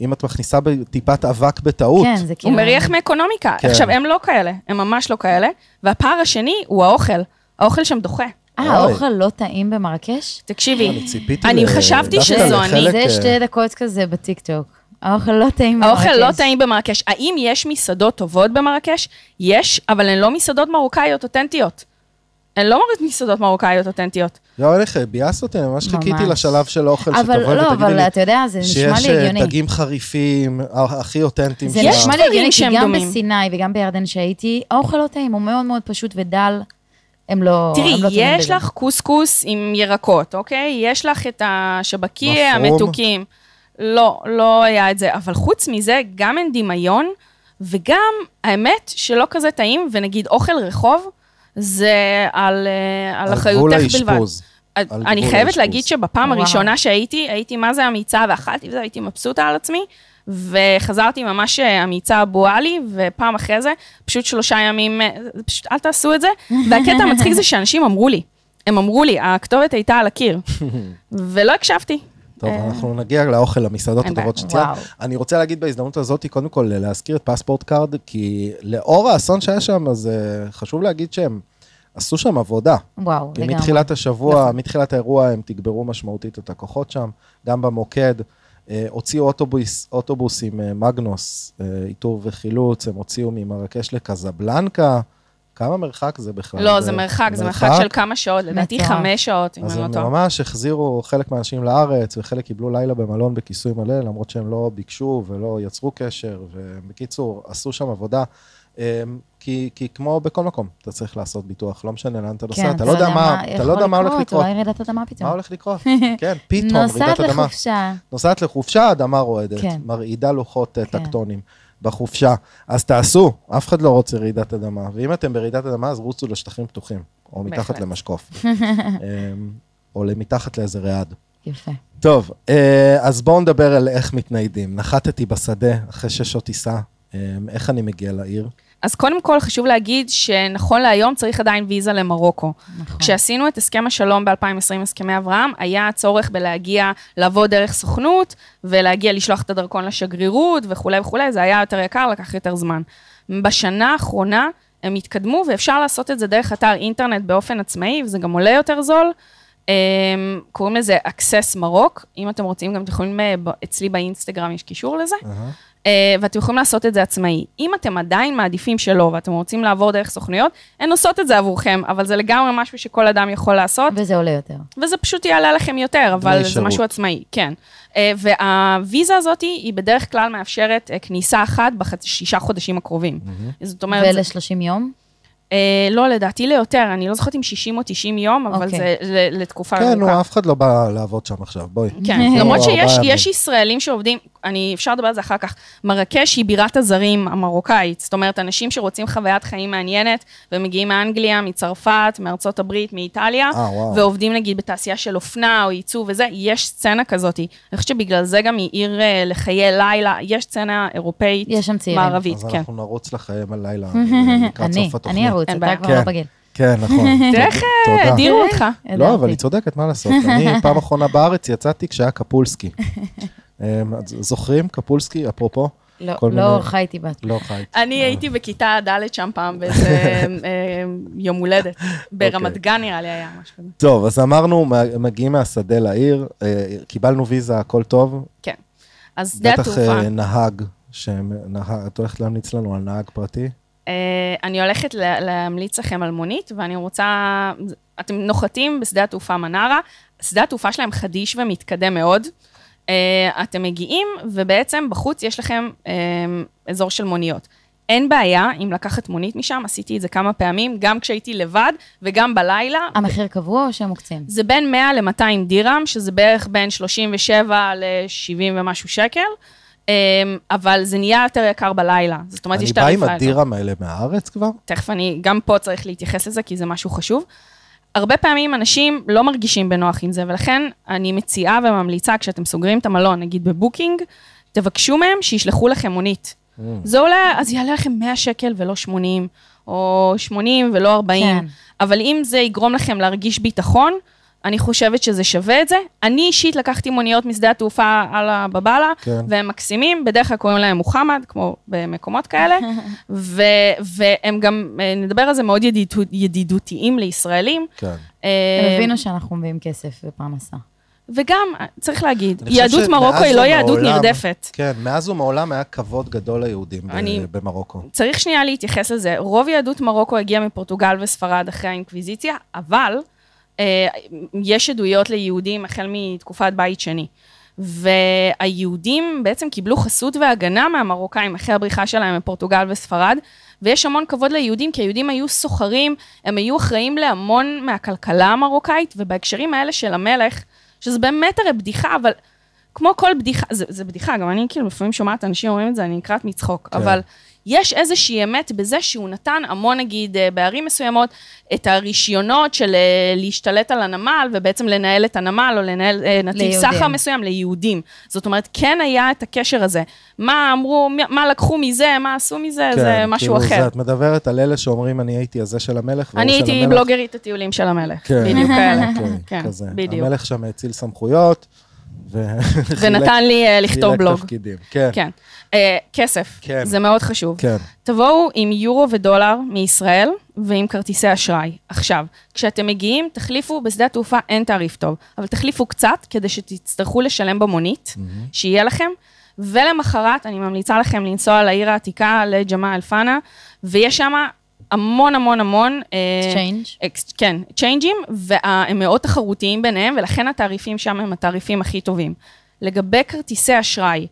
אם את מכניסה טיפת אבק בטעות. כן, זה הוא כאילו... מריח מאקונומיקה. כן. עכשיו, הם לא כאלה, הם ממש לא כאלה. והפער השני הוא האוכל. האוכל שם דוחה. אה. האוכל לא טעים במרקש? תקשיבי, אני ציפיתי אני ל- חשבתי שזו אני. זה אה, שתי דקות כזה בטיקטוק. האוכל לא טעים במרקש. האוכל לא טעים במרקש. האם יש מסעדות טובות במרקש? יש, אבל הן לא מסעדות מרוקאיות אותנטיות. הן לא מסעדות מרוקאיות אותנטיות. לא, איך, ביאס אותי, אני ממש חיכיתי. לשלב של אוכל אבל שתבואי לא, ותגידי אבל לי אתה יודע, זה נשמע לי שיש אה, הגיוני. דגים חריפים, ה- הכי אותנטיים זה נשמע לי הגיוני, כי גם. בסיני וגם בירדן שהייתי, האוכל לא טעים, הוא מאוד מאוד פשוט ודל. הם לא... תראי, הם לא טובים יש. לך קוסקוס עם ירקות, אוקיי? יש לך את מפרום? המתוקים. לא, לא היה את זה. אבל חוץ מזה, גם אין דמיון, וגם, האמת שלא כזה טעים, ונגיד אוכל רחוב, זה על, אה, על על אחריותך גבול בלבד. האשפוז. על אני גבול חייבת האשפוז. להגיד שבפעם וואו. הראשונה שהייתי, הייתי מה זה אמיצה ואכלתי וזה, הייתי מבסוטה על עצמי, וחזרתי ממש אה, אמיצה אבו עלי, ופעם אחרי זה, פשוט שלושה ימים, אה, פשוט אל תעשו את זה. [LAUGHS] והקטע המצחיק זה שאנשים אמרו לי, הם אמרו לי, הכתובת הייתה על הקיר, [LAUGHS] ולא הקשבתי. טוב, אה, אנחנו נגיע לאוכל, למסעדות הטובות. שציינת. אני רוצה להגיד בהזדמנות הזאת, קודם כל, להזכיר את פספורט קארד, כי לאור האסון שהיה שם, אז אה, חשוב להגיד שהם עשו שם עבודה. וואו, לגמרי. מתחילת השבוע, נכון. מתחילת האירוע, הם תגברו משמעותית את הכוחות שם, גם במוקד. אה, הוציאו אוטובוס, אוטובוס עם אה, מגנוס, אה, איתור וחילוץ, הם הוציאו ממרקש לקזבלנקה. כמה מרחק זה בכלל? לא, זה מרחק, זה מרחק של כמה שעות, לדעתי. חמש שעות, אם אז אני לא הם טועה. ממש החזירו חלק מהאנשים לארץ, וחלק קיבלו לילה במלון בכיסוי מלא, למרות שהם לא ביקשו ולא יצרו קשר, ובקיצור, עשו שם עבודה. אמ, כי, כי כמו בכל מקום, אתה צריך לעשות ביטוח, לא משנה לאן אתה נוסע, כן, אתה לא יודע מה, אתה לא יודע מה הולך לקרות. אולי רעידת אדמה פתאום. מה הולך לקרות? [LAUGHS] כן, פתאום, רעידת נוסעת אדמה. לחופשה. נוסעת לחופשה, אדמה רועדת, כן. מרעידה לוחות אה, כן. טקטונים בחופשה. אז תעשו, אף אחד לא רוצה רעידת אדמה. ואם אתם ברעידת אדמה, אז רוצו לשטחים פתוחים, או מתחת. למשקוף, [LAUGHS] אמ, או מתחת לאיזה ריעד. יפה. טוב, אה, אז בואו נדבר על איך מתניידים. נחתתי בשדה אחרי שש שעות טיסה, אמ, איך אני מגיע לעיר? אז קודם כל חשוב להגיד שנכון להיום צריך עדיין ויזה למרוקו. נכון. כשעשינו את הסכם השלום ב-2020, הסכמי אברהם, היה צורך בלהגיע, לעבוד דרך סוכנות, ולהגיע לשלוח את הדרכון לשגרירות וכולי וכולי, זה היה יותר יקר, לקח יותר זמן. בשנה האחרונה הם התקדמו, ואפשר לעשות את זה דרך אתר אינטרנט באופן עצמאי, וזה גם עולה יותר זול. אמ, קוראים לזה Access מרוק, אם אתם רוצים, גם אתם יכולים, אה, אצלי באינסטגרם יש קישור לזה. אהה. אה, ואתם יכולים לעשות את זה עצמאי. אם אתם עדיין מעדיפים שלא, ואתם רוצים לעבור דרך סוכנויות, הן עושות את זה עבורכם, אבל זה לגמרי משהו שכל אדם יכול לעשות, וזה עולה יותר. וזה פשוט יעלה לכם יותר, אבל זה. משהו עצמאי, כן. אה, והוויזה הזאת היא בדרך כלל מאפשרת אה, כניסה אחת בשישה חודשים הקרובים. זאת אומרת, זה- ול-30 יום? אה, לא, לדעתי ליותר, אני לא זוכרת אם 60 או 90 יום, אבל אוקיי. זה ל- לתקופה כן, נו. אף אחד לא בא לעבוד שם עכשיו, בואי. כן, לא, למרות שיש ימים. יש ישראלים שעובדים, אני, אפשר לדבר על זה אחר כך, מרקש היא בירת הזרים המרוקאית, זאת אומרת, אנשים שרוצים חוויית חיים מעניינת, ומגיעים מאנגליה, מצרפת, מארצות הברית, מאיטליה, אה, וואו. ועובדים נגיד בתעשייה של אופנה או ייצוא וזה, יש סצנה כזאת. אני חושבת שבגלל זה גם היא עיר אה, לחיי לילה, יש סצנה אירופאית, יש שם צעירים. מערבית, אז כן. אנחנו נרוץ לחיים הלילה [LAUGHS] לקראת אני, סוף התוכנית. אני אין אתה. כבר כן. לא בגיל. כן, נכון. [LAUGHS] תראה איך. אה, הדירו אותך. לא. אבל היא צודקת, מה לעשות? [LAUGHS] אני פעם אחרונה בארץ יצאתי כשהיה קפולסקי. אמ, זוכרים? קפולסקי, אפרופו? לא, לא מיני- חייתי בת. לא חי. אני הייתי בכיתה ד' שם פעם [LAUGHS] באיזה אה, יום הולדת. ברמת אוקיי. גן נראה לי היה משהו כזה. טוב, אז אמרנו, מגיעים מהשדה לעיר, אה, קיבלנו ויזה, הכל טוב. כן. אז שדה בטח התעופה, אה, נהג, את הולכת להמליץ לנו על נהג פרטי? אה, אני הולכת לה- להמליץ לכם על מונית, ואני רוצה, אתם נוחתים בשדה התעופה מנרה, שדה התעופה שלהם חדיש ומתקדם מאוד. אה, אתם מגיעים, ובעצם בחוץ יש לכם אה, אזור של מוניות. אין בעיה אם לקחת מונית משם, עשיתי את זה כמה פעמים, גם כשהייתי לבד וגם בלילה. המחיר קבוע או שהם מוקצים? זה בין 100 ל-200 דירם, שזה בערך בין 37 ל-70 ומשהו שקל, אבל זה נהיה יותר יקר בלילה. זאת אומרת, אני יש בא עם תעריפה יותר. הדירם האלה מהארץ כבר? תכף אני, גם פה צריך להתייחס לזה, כי זה משהו חשוב. הרבה פעמים אנשים לא מרגישים בנוח עם זה, ולכן אני מציעה וממליצה, כשאתם סוגרים את המלון, נגיד בבוקינג, תבקשו מהם שישלחו לכם מונית. Mm. זה עולה, אז יעלה לכם 100 שקל ולא 80, או 80 ולא 40. כן. אבל אם זה יגרום לכם להרגיש ביטחון, אני חושבת שזה שווה את זה. אני אישית לקחתי מוניות משדה התעופה על הבבאללה, כן. והם מקסימים, בדרך כלל קוראים להם מוחמד, כמו במקומות כאלה, [LAUGHS] ו- והם גם, אה, נדבר על זה, מאוד ידידו- ידידותיים לישראלים. כן. אה, הם הבינו שאנחנו מביאים כסף ופרנסה. וגם, אה, צריך להגיד, יהדות מרוקו היא לא יהדות ומעולם- נרדפת. כן, מאז ומעולם היה כבוד גדול ליהודים ב- אני- במרוקו. צריך שנייה להתייחס לזה. רוב יהדות מרוקו הגיעה מפורטוגל וספרד אחרי האינקוויזיציה, אבל יש עדויות ליהודים החל מתקופת בית שני. והיהודים בעצם קיבלו חסות והגנה מהמרוקאים אחרי הבריחה שלהם מפורטוגל וספרד, ויש המון כבוד ליהודים, כי היהודים היו סוחרים, הם היו אחראים להמון מהכלכלה המרוקאית, ובהקשרים האלה של המלך, שזה באמת הרי בדיחה, אבל כמו כל בדיחה, זה, זה בדיחה, גם אני כאילו לפעמים שומעת אנשים אומרים את זה, אני נקרעת מצחוק, כן. כן. אבל יש איזושהי אמת בזה שהוא נתן המון, נגיד, אה, בערים מסוימות, את הרישיונות של אה, להשתלט על הנמל, ובעצם לנהל את הנמל, או לנהל אה, נתיב ליהודים. סחר מסוים ליהודים. זאת אומרת, כן היה את הקשר הזה. מה אמרו, מה לקחו מזה, מה עשו מזה, זה כן, משהו כאילו, אחר. זה, את מדברת על אלה שאומרים, אני הייתי הזה של המלך, אני של הייתי המלך. בלוגרית הטיולים של המלך, כן, בדיוק כאלה. אוקיי, [LAUGHS] כן, כזה. בדיוק. המלך שם האציל סמכויות. [LAUGHS] ונתן לי אה, לכתוב בלוג. תפקידים. כן, כן. אה, כסף, כן. זה מאוד חשוב. כן. תבואו עם יורו ודולר מישראל ועם כרטיסי אשראי. עכשיו, כשאתם מגיעים, תחליפו, בשדה התעופה אין תעריף טוב, אבל תחליפו קצת כדי שתצטרכו לשלם במונית, שיהיה לכם, ולמחרת אני ממליצה לכם לנסוע לעיר העתיקה, לג'אמע אל-פנא, ויש שם המון המון המון... אה, exchange. ex, כן, change ים, והם מאוד תחרותיים ביניהם, ולכן התעריפים שם הם התעריפים הכי טובים. לגבי כרטיסי אשראי,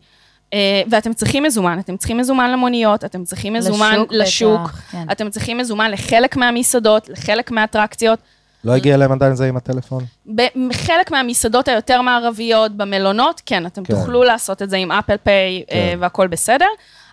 אה, ואתם צריכים מזומן, אתם צריכים מזומן למוניות, אתם צריכים מזומן לשוק לשוק, בטח, כן. אתם צריכים מזומן לחלק מהמסעדות, לחלק מהאטרקציות. לא הגיע אליהם עדיין זה עם הטלפון? בחלק מהמסעדות היותר מערביות, במלונות, כן, אתם כן. תוכלו לעשות את זה עם אפל פיי כן. והכל בסדר.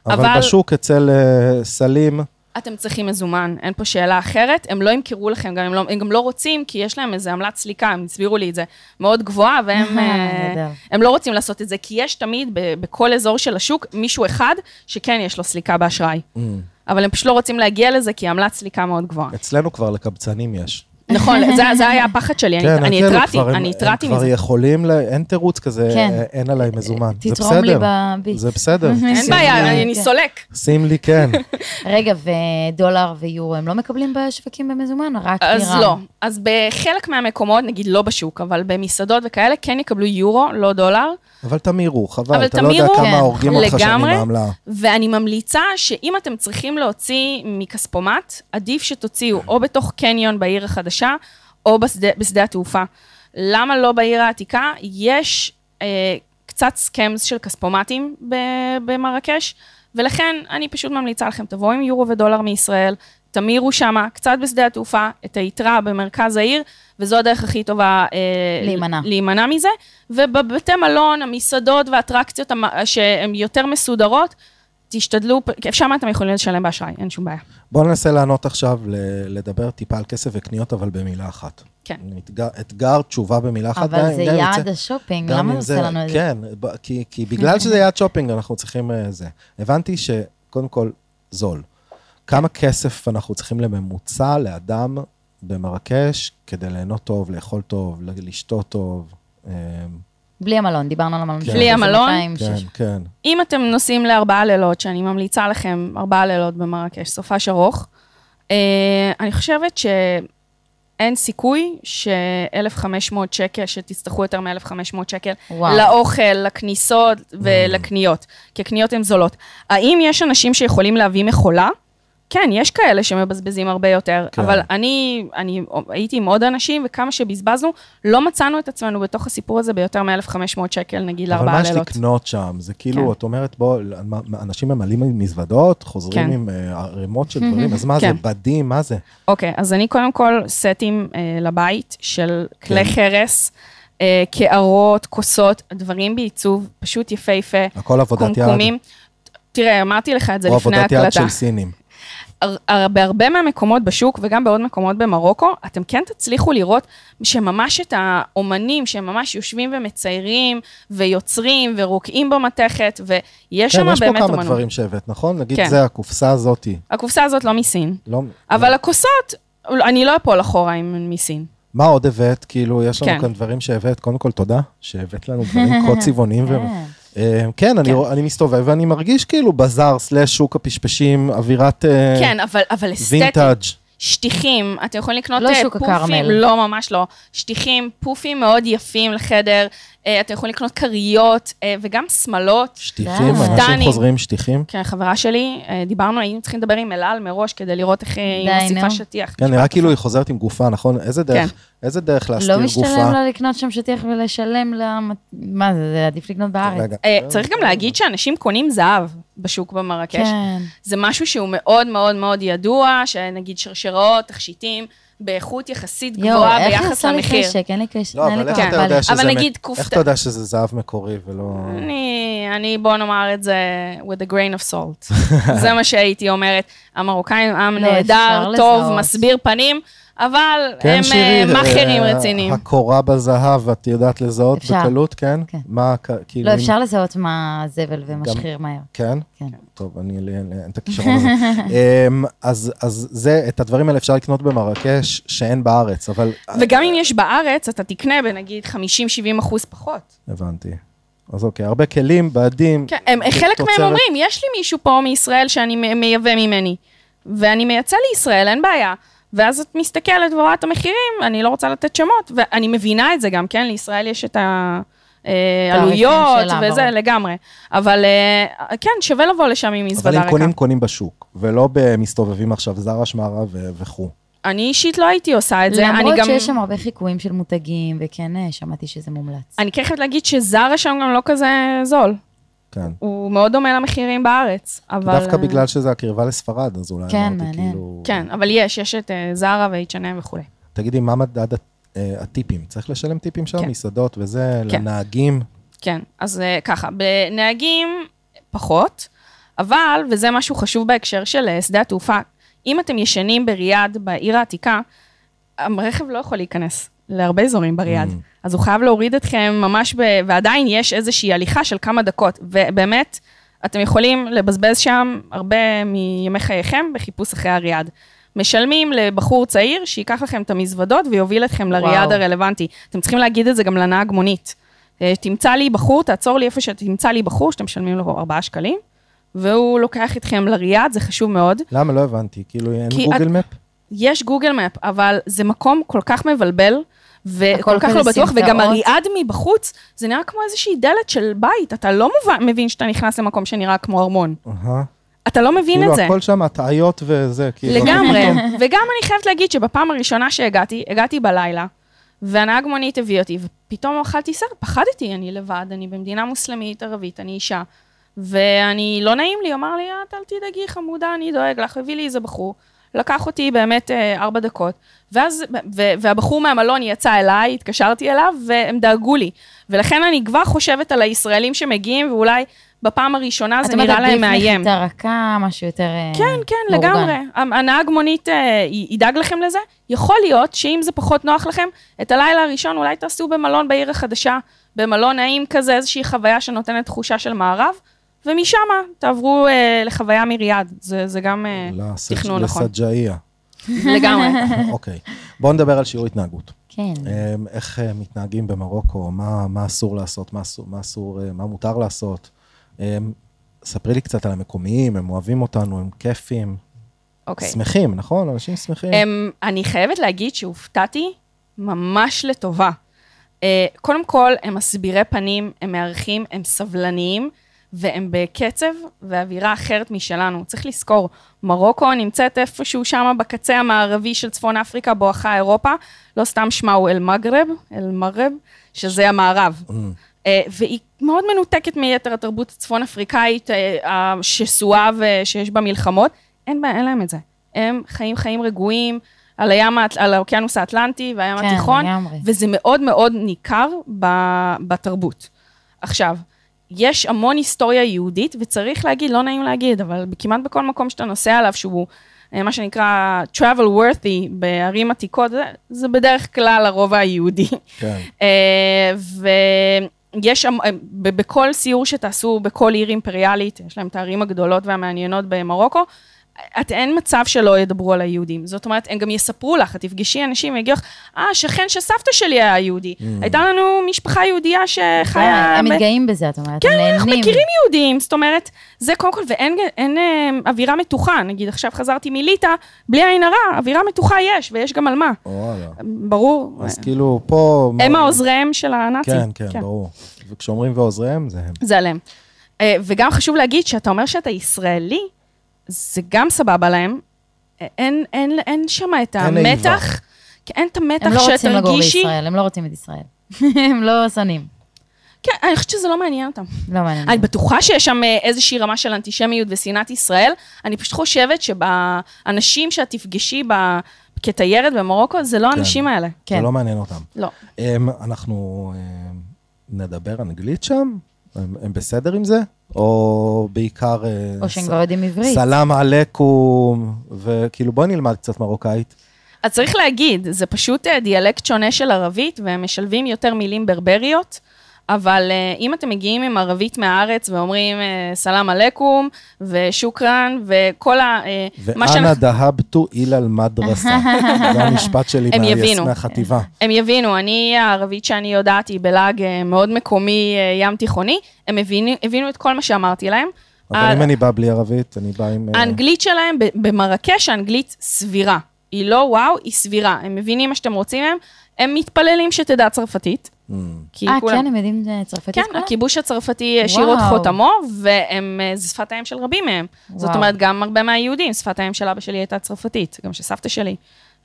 אבל בשוק אצל אה, סלים, אתם צריכים מזומן, אין פה שאלה אחרת. הם לא ימכרו לכם, גם הם, לא, הם גם לא רוצים, כי יש להם איזה עמלת סליקה, הם הסבירו לי את זה, מאוד גבוהה, והם אה, נהדר. הם לא רוצים לעשות את זה, כי יש תמיד ב- בכל אזור של השוק מישהו אחד שכן יש לו סליקה באשראי. Mm. אבל הם פשוט לא רוצים להגיע לזה, כי עמלת סליקה מאוד גבוהה. אצלנו כבר לקבצנים יש. נכון, זה, זה היה הפחד שלי, אני, אני אצלנו התרעתי, אני התרעתי הם כבר מזה. יכולים, אין תירוץ כזה, כן. אה, אין עליי מזומן. זה תתרום לי בסדר. בביט. זה בסדר. [LAUGHS] אין בעיה, לי- אני, כן. סולק. שים לי כן. [LAUGHS] רגע, ודולר ויורו, הם לא מקבלים בשווקים במזומן? רק אז נירם. לא. אז בחלק מהמקומות, נגיד לא בשוק, אבל במסעדות וכאלה, כן יקבלו יורו, לא דולר. אבל תמירו, חבל, אבל אתה לא יודע כמה כן, הורגים אותך שנים לגמרי. בעמלה. ואני ממליצה שאם אתם צריכים להוציא מכספומט, עדיף שתוציאו או בתוך קניון בעיר החדשה, או בשדה, בשדה התעופה. למה לא בעיר העתיקה? יש אה, קצת סקמס של כספומטים במרקש, ולכן אני פשוט ממליצה לכם, תבואו עם יורו ודולר מישראל, תמירו שמה, קצת בשדה התעופה, את היתרה במרכז העיר, וזו הדרך הכי טובה אה, להימנע. להימנע מזה. ובבתי מלון, המסעדות והאטרקציות שהן יותר מסודרות, תשתדלו, שם אתם יכולים לשלם באשראי, אין שום בעיה. בואו ננסה לענות עכשיו, לדבר טיפה על כסף וקניות, אבל במילה אחת. כן. אתגר, אתגר תשובה במילה אחת. אבל גם- זה גם יעד יוצא- השופינג, למה הוא עושה לנו את זה? כן, כי, כי בגלל שזה יעד שופינג, אנחנו צריכים אה, זה. הבנתי שקודם כל, זול. כמה כסף אנחנו צריכים לממוצע לאדם במרקש כדי ליהנות טוב, לאכול טוב, לשתות טוב? בלי המלון, דיברנו על המלון. כן. בלי המלון? 200, כן, כן. אם אתם נוסעים לארבעה לילות, שאני ממליצה לכם ארבעה לילות במרקש, סופש ארוך, אה, אני חושבת שאין סיכוי ש-1,500 שקל, שתצטרכו יותר מ-1,500 שקל, וואו. לאוכל, לכניסות ולקניות, כי הקניות הן זולות. האם יש אנשים שיכולים להביא מכולה? כן, יש כאלה שמבזבזים הרבה יותר, כן. אבל אני, אני הייתי עם עוד אנשים, וכמה שבזבזנו, לא מצאנו את עצמנו בתוך הסיפור הזה ביותר מ-1,500 שקל, נגיד, אבל לארבעה מה יש לילות. לקנות שם? זה כאילו, כן. את אומרת, בוא, אנשים ממלאים מזוודות, חוזרים כן. עם אה, ערימות של [LAUGHS] דברים, אז מה זה, כן. בדים, מה זה? אוקיי, אז אני קודם כל סטים אה, לבית של כלי כן. חרס, אה, קערות, כוסות, דברים בעיצוב, פשוט יפהפה, הכל עבודת יד, קומקומים. תראה, אמרתי לך את זה או לפני עבודת יד ההקלטה. של סינים. הר- הר- בהרבה מהמקומות בשוק וגם בעוד מקומות במרוקו, אתם כן תצליחו לראות שממש את האומנים שהם ממש יושבים ומציירים ויוצרים ורוקעים במתכת, ויש כן, שם יש פה באמת כמה אומנות. דברים שהבאת, נכון? נגיד כן. זה, הקופסה הזאתי. הקופסה הזאת לא מסין, לא... אבל הכוסות, אני לא אפול אחורה עם מסין. מה עוד הבאת? כאילו, יש לנו כן. כאן דברים שהבאת. קודם כל, תודה שהבאת לנו דברים כה [LAUGHS] צבעוניים. ו- כן. כן, אני כן. רוא- אני מסתובב ואני מרגיש כאילו בזאר סלאש שוק הפשפשים, אווירת אה, כן, אבל, אבל אסתטי. וינטאג'. שטיחים, אתם יכולים לקנות לא אה, שוק פופים, הכרמל. לא, ממש לא. שטיחים, פופים מאוד יפים לחדר, אתם יכולים לקנות כריות אה, וגם שמלות. שטיחים. אנשים. חוזרים שטיחים. כן, חברה שלי, אה, דיברנו, היינו צריכים לדבר עם אלעל מראש כדי לראות איך היא מוסיפה. שטיח. כן, נראה כאילו היא חוזרת עם גופה, נכון? איזה דרך, כן. איזה דרך להסתיר לא גופה? משתלם לה לקנות שם שטיח ולשלם לה... מה זה, זה עדיף לקנות בארץ. רגע. אה, צריך גם להגיד שאנשים קונים זהב בשוק במרקש. כן. זה משהו שהוא מאוד מאוד מאוד ידוע, שנגיד שרשראות, תכשיטים, באיכות יחסית יואו, גבוהה איך ביחס לי למחיר. חשק? אין לי קשר. לא, אין לי אבל איך אתה יודע שזה... אבל נגיד איך כופתה. אתה יודע שזה זהב מקורי ולא... אני, אני, בוא נאמר את זה with a grain of salt. [LAUGHS] זה מה שהייתי אומרת. המרוקאים עם לא, נהדר, טוב. מסביר פנים, אבל כן, הם שירי, אה, מאכערים אה, רציניים. הקורה בזהב, את יודעת לזהות אפשר. בקלות, כן? כן. מה, כאילו... לא, אם- אפשר לזהות מה זבל ומשחיר מהר. כן? כן. טוב, אני, לי אין את הכישרון הזה. [LAUGHS] אמ, אז אז זה, את הדברים האלה אפשר לקנות במרקש, שאין בארץ, אבל... וגם אם יש בארץ, אתה תקנה בנגיד 50-70 אחוז פחות. הבנתי. אז אוקיי, הרבה כלים, בדים. כן, הם, חלק תוצרת- מהם אומרים, יש לי מישהו פה מישראל שאני מייבא ממני, ואני מייצא לישראל, אין בעיה. ואז את מסתכלת ורואה את המחירים, אני לא רוצה לתת שמות, ואני מבינה את זה גם, כן? לישראל יש את העלויות שלה, וזה ברור. לגמרי. אבל אה, כן, שווה לבוא לשם עם מזוודה אבל אם ריקה. קונים, קונים בשוק, ולא במסתובבים עכשיו זרה שמרה ו- וכו'. אני אישית לא הייתי עושה את זה. אני למרות גם... שיש שם הרבה חיקויים של מותגים, וכן, אה, שמעתי שזה מומלץ. אני כן חייבת להגיד שזרה שם גם לא כזה זול. כן. הוא מאוד דומה למחירים בארץ, אבל... דווקא אה, בגלל שזה הקרבה לספרד, אז אולי כן, אמרתי מעניין. כאילו... כן, אבל יש, יש את אה, זרה ו-H&M וכולי. תגידי, מה מדד אה, הטיפים? צריך לשלם טיפים שם? כן. מסעדות וזה, כן. לנהגים? כן, אז ככה, בנהגים פחות, אבל, וזה משהו חשוב בהקשר של שדה התעופה, אם אתם ישנים בריאד, בעיר העתיקה, הרכב לא יכול להיכנס להרבה אזורים בריאד. Mm. אז הוא חייב להוריד אתכם ממש, ב... ועדיין יש איזושהי הליכה של כמה דקות. ובאמת, אתם יכולים לבזבז שם הרבה מימי חייכם בחיפוש אחרי הריאד. משלמים לבחור צעיר שייקח לכם את המזוודות ויוביל אתכם לריאד וואו. הרלוונטי. אתם צריכים להגיד את זה גם לנהג מונית. אה, תמצא לי בחור, תעצור לי איפה שתמצא לי בחור, שאתם משלמים לו 4 שקלים, והוא לוקח אתכם לריאד, זה חשוב מאוד. למה? לא הבנתי. כאילו, אין גוגל את- מפ? יש גוגל מפ, אבל זה מקום כל כך מבלבל, וכל כך לא בטוח, וגם. הריאד מבחוץ, זה נראה כמו איזושהי דלת של בית, אתה לא מובן, מבין שאתה נכנס למקום שנראה כמו ארמון. אהה. אתה לא מבין כאילו, את זה. הכל שם הטעיות וזה, כאילו. לגמרי. [LAUGHS] וגם אני חייבת להגיד שבפעם הראשונה שהגעתי, הגעתי בלילה, והנהג מונית הביא אותי, ופתאום אכלתי סרט, פחדתי, אני לבד, אני במדינה מוסלמית, ערבית, אני אישה. ואני, לא נעים לי, אמר לי, "את אל תדאגי, חמודה, אני דואג לך, הביא לי איזה בחור. לקח אותי באמת אה, ארבע דקות, ואז, ו- והבחור מהמלון יצא אליי, התקשרתי אליו, והם דאגו לי. ולכן אני כבר חושבת על הישראלים שמגיעים, ואולי בפעם הראשונה זה נראה להם מאיים. את אומרת, חיטה רכה, משהו יותר אה, כן, כן, מאורגן. לגמרי. הנהג מונית אה, ידאג לכם לזה. יכול להיות שאם זה פחות נוח לכם, את הלילה הראשון אולי תעשו במלון בעיר החדשה, במלון נעים כזה, איזושהי חוויה שנותנת תחושה של מערב, ומשם תעברו אה, לחוויה מריאד. זה, זה גם אה, לסג'- תכנון נכון. לסג'אעיה. [LAUGHS] לגמרי. [LAUGHS] אוקיי. בואו נדבר על שיעור התנהגות. כן. אמ, איך אה, מתנהגים במרוקו, מה, מה אסור לעשות, מה אסור, מה, אסור, אה, מה מותר לעשות. אמ, ספרי לי קצת על המקומיים, הם אוהבים אותנו, הם כיפים, אוקיי. שמחים, נכון? אנשים שמחים. הם, אני חייבת להגיד שהופתעתי ממש לטובה. אה, קודם כל, הם מסבירי פנים, הם מארחים, הם סבלניים, והם בקצב ואווירה אחרת משלנו. צריך לזכור, מרוקו נמצאת איפשהו שם בקצה המערבי של צפון אפריקה, בואכה אירופה, לא סתם שמה הוא אל-מגרב, אל-מגרב, שזה המערב. Mm. אה, והיא מאוד מנותקת מיתר התרבות הצפון אפריקאית אה, השסועה ושיש בה מלחמות. אין, בה, אין להם את זה. הם חיים חיים רגועים על, הים, על האוקיינוס האטלנטי והים כן, התיכון, לגמרי. וזה מאוד מאוד ניכר ב, בתרבות. עכשיו, יש המון היסטוריה יהודית, וצריך להגיד, לא נעים להגיד, אבל כמעט בכל מקום שאתה נוסע עליו, שהוא אה, מה שנקרא travel worthy בערים עתיקות, זה, זה בדרך כלל הרובע היהודי. כן. [LAUGHS] אה, ויש, אה, בכל סיור שתעשו בכל עיר אימפריאלית, יש להם את הערים הגדולות והמעניינות במרוקו, את, אין מצב שלא ידברו על היהודים. זאת אומרת, הם גם יספרו לך, את תפגשי אנשים, יגידו לך, אה, שכן של סבתא שלי היה יהודי. הייתה לנו משפחה יהודייה שחיה... הם ב- מתגאים בזה, את אומרת, כן, הם אנחנו נהנים. מכירים יהודים, זאת אומרת, זה קודם כל, ואין אין, אה, אווירה מתוחה. נגיד, עכשיו חזרתי מליטא, בלי עין הרע, אווירה מתוחה יש, ויש גם על מה. וואלה. ברור. אז כאילו, פה... הם העוזריהם של הנאצים. כן, כן, ברור. וכשאומרים ועוזריהם, זה הם. זה עליהם. אה, וגם חשוב להגיד, שאתה אומר שאתה ישראלי, זה גם סבבה להם. אה, אין, אין, אין שם את אין. המתח, כן, אין את המתח הם לא רוצים לגור שתרגישי. בישראל, הם לא רוצים את ישראל. [LAUGHS] הם לא שונאים. כן, אני חושבת שזה לא מעניין אותם. לא מעניין. אני בטוחה שיש שם אה, איזושהי רמה של אנטישמיות ושנאת ישראל. אני פשוט חושבת שבאנשים שאת תפגשי ב... כתיירת במרוקו, זה לא האנשים האלה. זה כן. לא מעניין אותם. לא. הם, אנחנו אמ, נדבר אנגלית שם? הם, הם בסדר עם זה? או בעיקר... אה, או שהם כבר יודעים עברית. סלאם עליכום, וכאילו בואי נלמד קצת מרוקאית. אז צריך להגיד, זה פשוט אה, דיאלקט שונה של ערבית, והם משלבים יותר מילים ברבריות, אבל אה, אם אתם מגיעים עם ערבית מהארץ ואומרים אה, סלאם עליכום ושוכרן וכל ה... אה, שאנחנו- דהבתו איל אל מדרסה. זה המשפט שלי. מהחטיבה. הם יבינו, אני, הערבית שאני יודעת היא בלעג אה, מאוד מקומי, ים תיכוני, הם הבינו, הבינו את כל מה שאמרתי להם. אבל אם אני בא בלי ערבית, אני בא עם... האנגלית שלהם, במרקש האנגלית סבירה. היא לא וואו, היא סבירה. הם מבינים מה שאתם רוצים מהם, הם מתפללים שתדע צרפתית. אה, כולם- כן, הם יודעים צרפתית כן, כולם? הכיבוש הצרפתי השאיר את. חותמו, והם, אה, זה שפת האם של רבים מהם. זאת וואו. אומרת, גם הרבה מהיהודים, שפת האם של אבא שלי הייתה צרפתית, גם של סבתא שלי.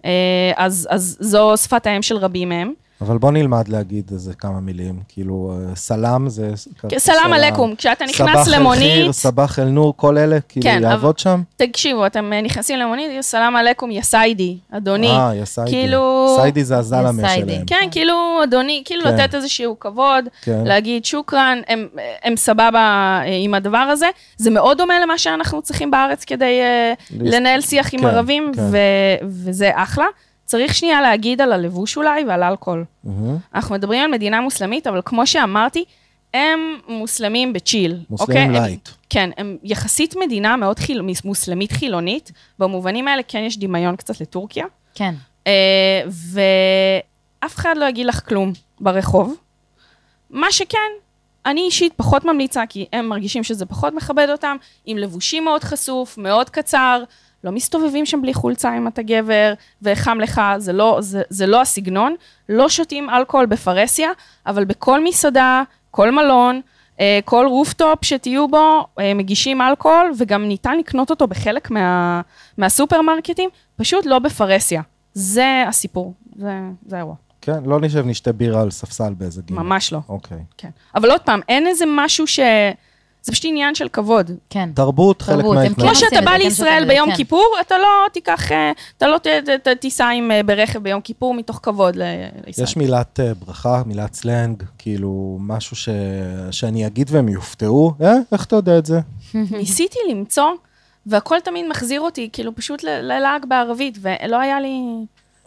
אה, אז, אז זו שפת האם של רבים מהם. אבל בוא נלמד להגיד איזה כמה מילים. כאילו, סלאם זה... סלאם עליכום, כשאתה נכנס סבח אל למונית, חיר, סבח אל נור, כל אלה, כאילו, כן, אבל- יעבוד שם? תקשיבו, אתם אה, נכנסים למונית, סלאם עליכום, יא סיידי, אדוני. אה, יא סיידי. כאילו- סיידי זה הזלמה סיידי. שלהם. כן, כאילו, אדוני, כאילו כן. לתת איזשהו כבוד, כן. להגיד שוכרן, הם, הם סבבה אה, עם הדבר הזה. זה מאוד דומה למה שאנחנו צריכים בארץ כדי אה, לנהל שיח עם כן, ערבים, כן. ו- וזה אחלה. צריך שנייה להגיד על הלבוש אולי ועל אלכוהול. מהמם. אנחנו מדברים על מדינה מוסלמית, אבל כמו שאמרתי, הם מוסלמים ב chill. מוסלמים אוקיי? הם- light. כן, הם יחסית מדינה מאוד chill, מוסלמית חילונית. במובנים האלה כן יש דמיון קצת לטורקיה. כן. אה, ואף אחד לא יגיד לך כלום ברחוב. מה שכן, אני אישית פחות ממליצה, כי הם מרגישים שזה פחות מכבד אותם, עם לבושים מאוד חשוף, מאוד קצר, לא מסתובבים שם בלי חולצה אם אתה גבר, וחם לך, זה לא, זה, זה לא הסגנון. לא שותים אלכוהול בפרהסיה, אבל בכל מסעדה, כל מלון, אה, כל רופטופ שתהיו בו, אה, מגישים אלכוהול, וגם ניתן לקנות אותו בחלק מה, מהסופרמרקטים, פשוט לא בפרהסיה. זה הסיפור, זה, זה האירוע. כן, לא נשב נשתה בירה על ספסל באיזה גיל. ממש לא. אוקיי. כן. אבל עוד פעם, אין איזה משהו ש... זה פשוט עניין של כבוד. כן. תרבות, חלק מההתנהגות. כן כמו שאתה את בא לישראל ביום כן. כיפור, אתה לא תיקח, אה, אתה לא ת- ת- ת- תיסע עם אה, ברכב ביום כיפור מתוך כבוד לישראל. יש מילת אה, ברכה, מילת סלנג, כאילו, משהו ש... שאני אגיד והם יופתעו, אה, איך אתה יודע את זה? [LAUGHS] ניסיתי למצוא, והכל תמיד מחזיר אותי, כאילו, פשוט ללעג בערבית, ולא היה לי...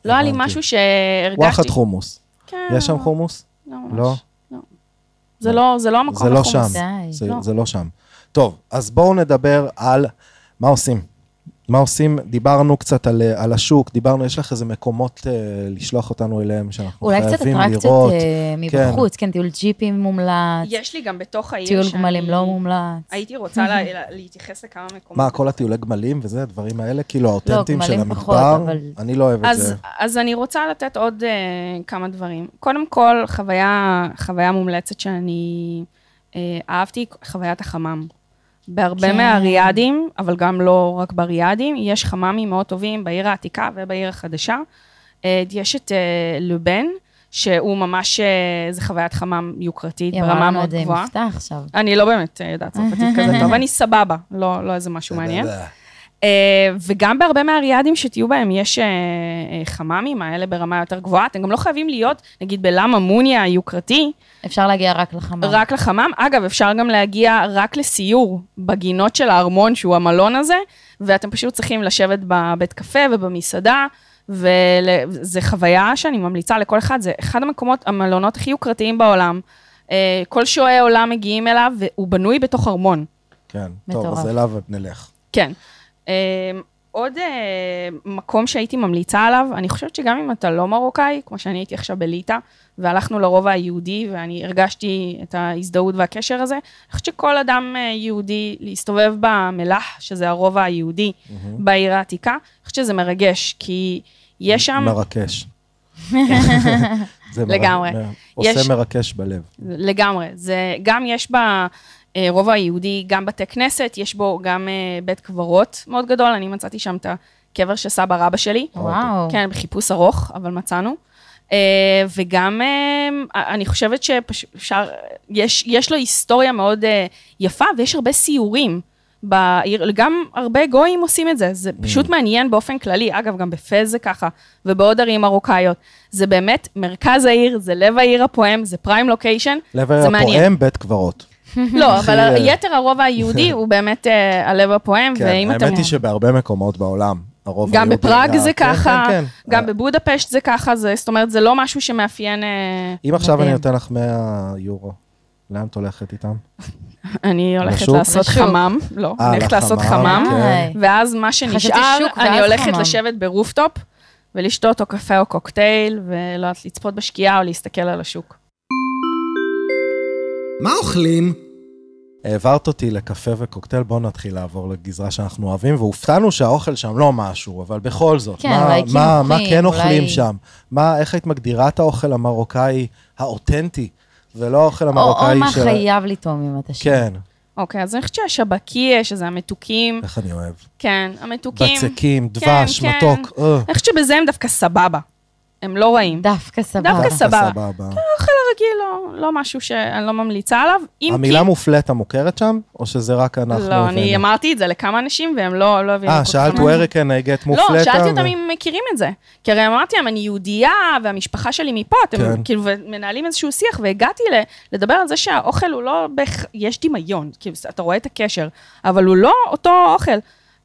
לא היה לי. משהו שהרגשתי. וואחד חומוס. כן, יש שם חומוס? לא, לא? ממש. לא. זה לא, זה לא המקום זה לא. שם. זה, לא. זה לא שם. טוב, אז בואו נדבר על מה עושים. מה עושים? דיברנו קצת על, אה, על השוק, דיברנו, יש לך איזה מקומות אה, לשלוח אותנו אליהם שאנחנו אולי קצת חייבים אטרקציות לראות. אה, מבחוץ, כן, טיול ג'יפים מומלץ, יש לי גם בתוך העיר טיול שאני- גמלים לא מומלץ. הייתי רוצה לה- [LAUGHS] לה- להתייחס לכמה מקומות. מה, כל הטיולי גמלים וזה, הדברים האלה? כאילו האותנטיים של גמלים המדבר? פחות, אבל- אני לא אוהב את אז, זה. אז אני רוצה לתת עוד uh, כמה דברים. קודם כל, חוויה, חוויה מומלצת שאני uh, אהבתי, חוויית החמם. בהרבה כן. מהריאדים, אבל גם לא רק בריאדים, יש חממים מאוד טובים בעיר העתיקה ובעיר החדשה. Uh, יש את uh, לובן, שהוא ממש, uh, זה חוויית חמם יוקרתית היא ברמה אמרה לנו מאוד את זה עם גבוהה. מבטח עכשיו. אני לא באמת אה, יודעת צרפתית כזה [LAUGHS] טוב, אני סבבה, לא, לא איזה משהו מעניין. אה, וגם בהרבה מהריאדים שתהיו בהם יש אה, אה, חממים האלה ברמה יותר גבוהה. אתם גם לא חייבים להיות, נגיד בלמה מוניה היוקרתי, אפשר להגיע רק לחמם. רק לחמם. אגב, אפשר גם להגיע רק לסיור בגינות של הארמון, שהוא המלון הזה, ואתם פשוט צריכים לשבת בבית קפה ובמסעדה, וזו חוויה שאני ממליצה לכל אחד, זה אחד המקומות, המלונות הכי יוקרתיים בעולם. כל שועי עולם מגיעים אליו, והוא בנוי בתוך ארמון. כן, טוב, מטורף. אז אליו נלך. כן. אה, עוד אה, מקום שהייתי ממליצה עליו, אני חושבת שגם אם אתה לא מרוקאי, כמו שאני הייתי עכשיו בליטא, והלכנו לרובע היהודי, ואני הרגשתי את ההזדהות והקשר הזה, אני חושבת שכל אדם אה, יהודי, להסתובב במלח, שזה הרובע היהודי בעיר העתיקה, אני חושבת שזה מרגש, כי יש שם... מרקש. [LAUGHS] זה מר- לגמרי. יש- עושה מרקש בלב. לגמרי. זה גם יש ברובע היהודי, גם בתי כנסת, יש בו גם אה, בית קברות מאוד גדול, אני מצאתי שם את הקבר של סבא רבא שלי. וואו. כן, בחיפוש ארוך, אבל מצאנו. אה, וגם אה, אני חושבת שאפשר, יש, יש לו היסטוריה מאוד אה, יפה, ויש הרבה סיורים. בעיר, גם הרבה גויים עושים את זה, זה פשוט מעניין באופן כללי, אגב, גם בפז זה ככה, ובעוד ערים מרוקאיות. זה באמת מרכז העיר, זה לב העיר הפועם, זה פריים לוקיישן, לב זה מעניין. הפועם, בית קברות. לא, אבל אה, יתר הרובע היהודי הוא באמת אה, הלב הפועם, כן, ואם אתם... האמת היא שבהרבה מקומות בעולם, הרוב גם בפראג היה- זה כן, ככה, כן, כן. גם בבודפשט זה ככה, זה- זאת אומרת, זה לא משהו שמאפיין... אה, אם עכשיו אני. נותן לך 100 יורו, לאן את הולכת איתם? אני הולכת? לעשות. חמם, לא, אה, אני הולכת לעשות חמם. ואז מה שנשאר, אני הולכת. לשבת ברופטופ, ולשתות או קפה או קוקטייל, ולא יודעת, לצפות בשקיעה או להסתכל על השוק. מה אוכלים? העברת אותי לקפה וקוקטייל, בואו נתחיל לעבור לגזרה שאנחנו אוהבים, והופתענו שהאוכל שם לא משהו, אבל בכל זאת, כן, מה, אולי מה, מה קינוחים, כן אוכלים אולי- שם? מה, איך היית מגדירה את האוכל המרוקאי האותנטי, ולא האוכל או- או המרוקאי מה של... חייב לטעום אם אתה שם. כן, אוקיי, אז אני חושבת שהשבקיה, שזה המתוקים, איך אני אוהב. כן, המתוקים. בצקים, כן, דבש, כן. מתוק. אה. אני חושבת שבזה הם דווקא סבבה. הם לא רעים. דווקא סבבה. דווקא סבבה. סבבה. אוכל רגיל, לא, לא משהו שאני לא ממליצה עליו. המילה כי... מופלטה מוכרת שם, או שזה רק אנחנו לא, אני? אמרתי את זה לכמה אנשים, והם לא, לא הבינו. אה, שאלת מה. ווריקן, I get מופלטה? לא, שאלתי אותם אם מכירים את זה. כי הרי אמרתי להם, אני יהודייה, והמשפחה שלי מפה, אתם כן. כאילו מנהלים איזשהו שיח, והגעתי ל- לדבר על זה שהאוכל הוא לא, בהכ- יש דמיון, כאילו, אתה רואה את הקשר, אבל הוא לא אותו אוכל.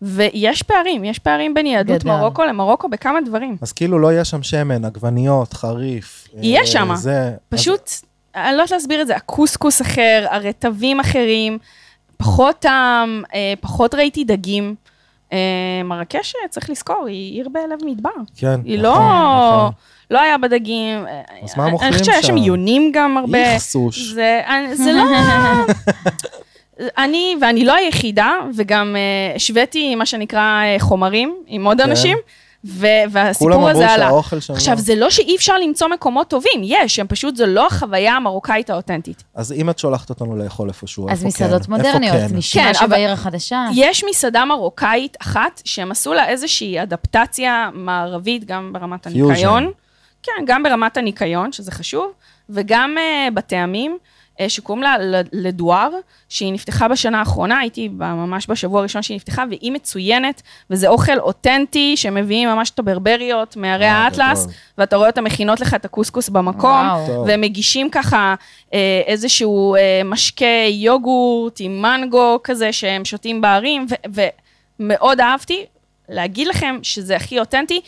ויש פערים, יש פערים בין יהדות גדל. מרוקו למרוקו בכמה דברים. אז כאילו לא יהיה שם שמן, עגבניות, חריף. יהיה אה, שמה. זה... פשוט, אני לא יודעת להסביר את זה, הקוסקוס אחר, הרטבים אחרים, פחות טעם, אה, פחות ראיתי דגים. אה, מרקש, אה, צריך לזכור, היא עיר בלב מדבר. אז, כן. היא נכון, לא, נכון. לא היה בדגים. אה, אז מה אני מוכרים חושבת שיש שם שם? עיונים גם הרבה. איכסוש. זה, אני- זה לא... [LAUGHS] אני, ואני לא היחידה, וגם אה, השוויתי מה שנקרא אה, חומרים עם עוד כן. אנשים, ו- והסיפור הזה עלה. עכשיו, לא- זה לא שאי אפשר למצוא מקומות טובים, יש, הם פשוט, זו לא החוויה המרוקאית האותנטית. אז אם את שולחת אותנו לאכול איפשהו, אז איפה כן? מסעדות איפה מודרניות, כן? נשמע כן, שבעיר החדשה. יש מסעדה מרוקאית אחת, שהם עשו לה איזושהי אדפטציה מערבית, גם ברמת פיוז'ן. הניקיון. כן, גם ברמת הניקיון, שזה חשוב, וגם uh, בטעמים, שקוראים לה ל- לדואר, שהיא נפתחה בשנה האחרונה, הייתי ממש בשבוע הראשון שהיא נפתחה, והיא מצוינת, וזה אוכל אותנטי, שמביאים ממש את הברבריות מהרי אה, האטלס. ואתה רואה אותם מכינות לך את הקוסקוס במקום. והם מגישים ככה אה, איזשהו אה, משקה יוגורט עם מנגו כזה שהם שותים בערים, ומאוד אהבתי. להגיד לכם שזה הכי אותנטי,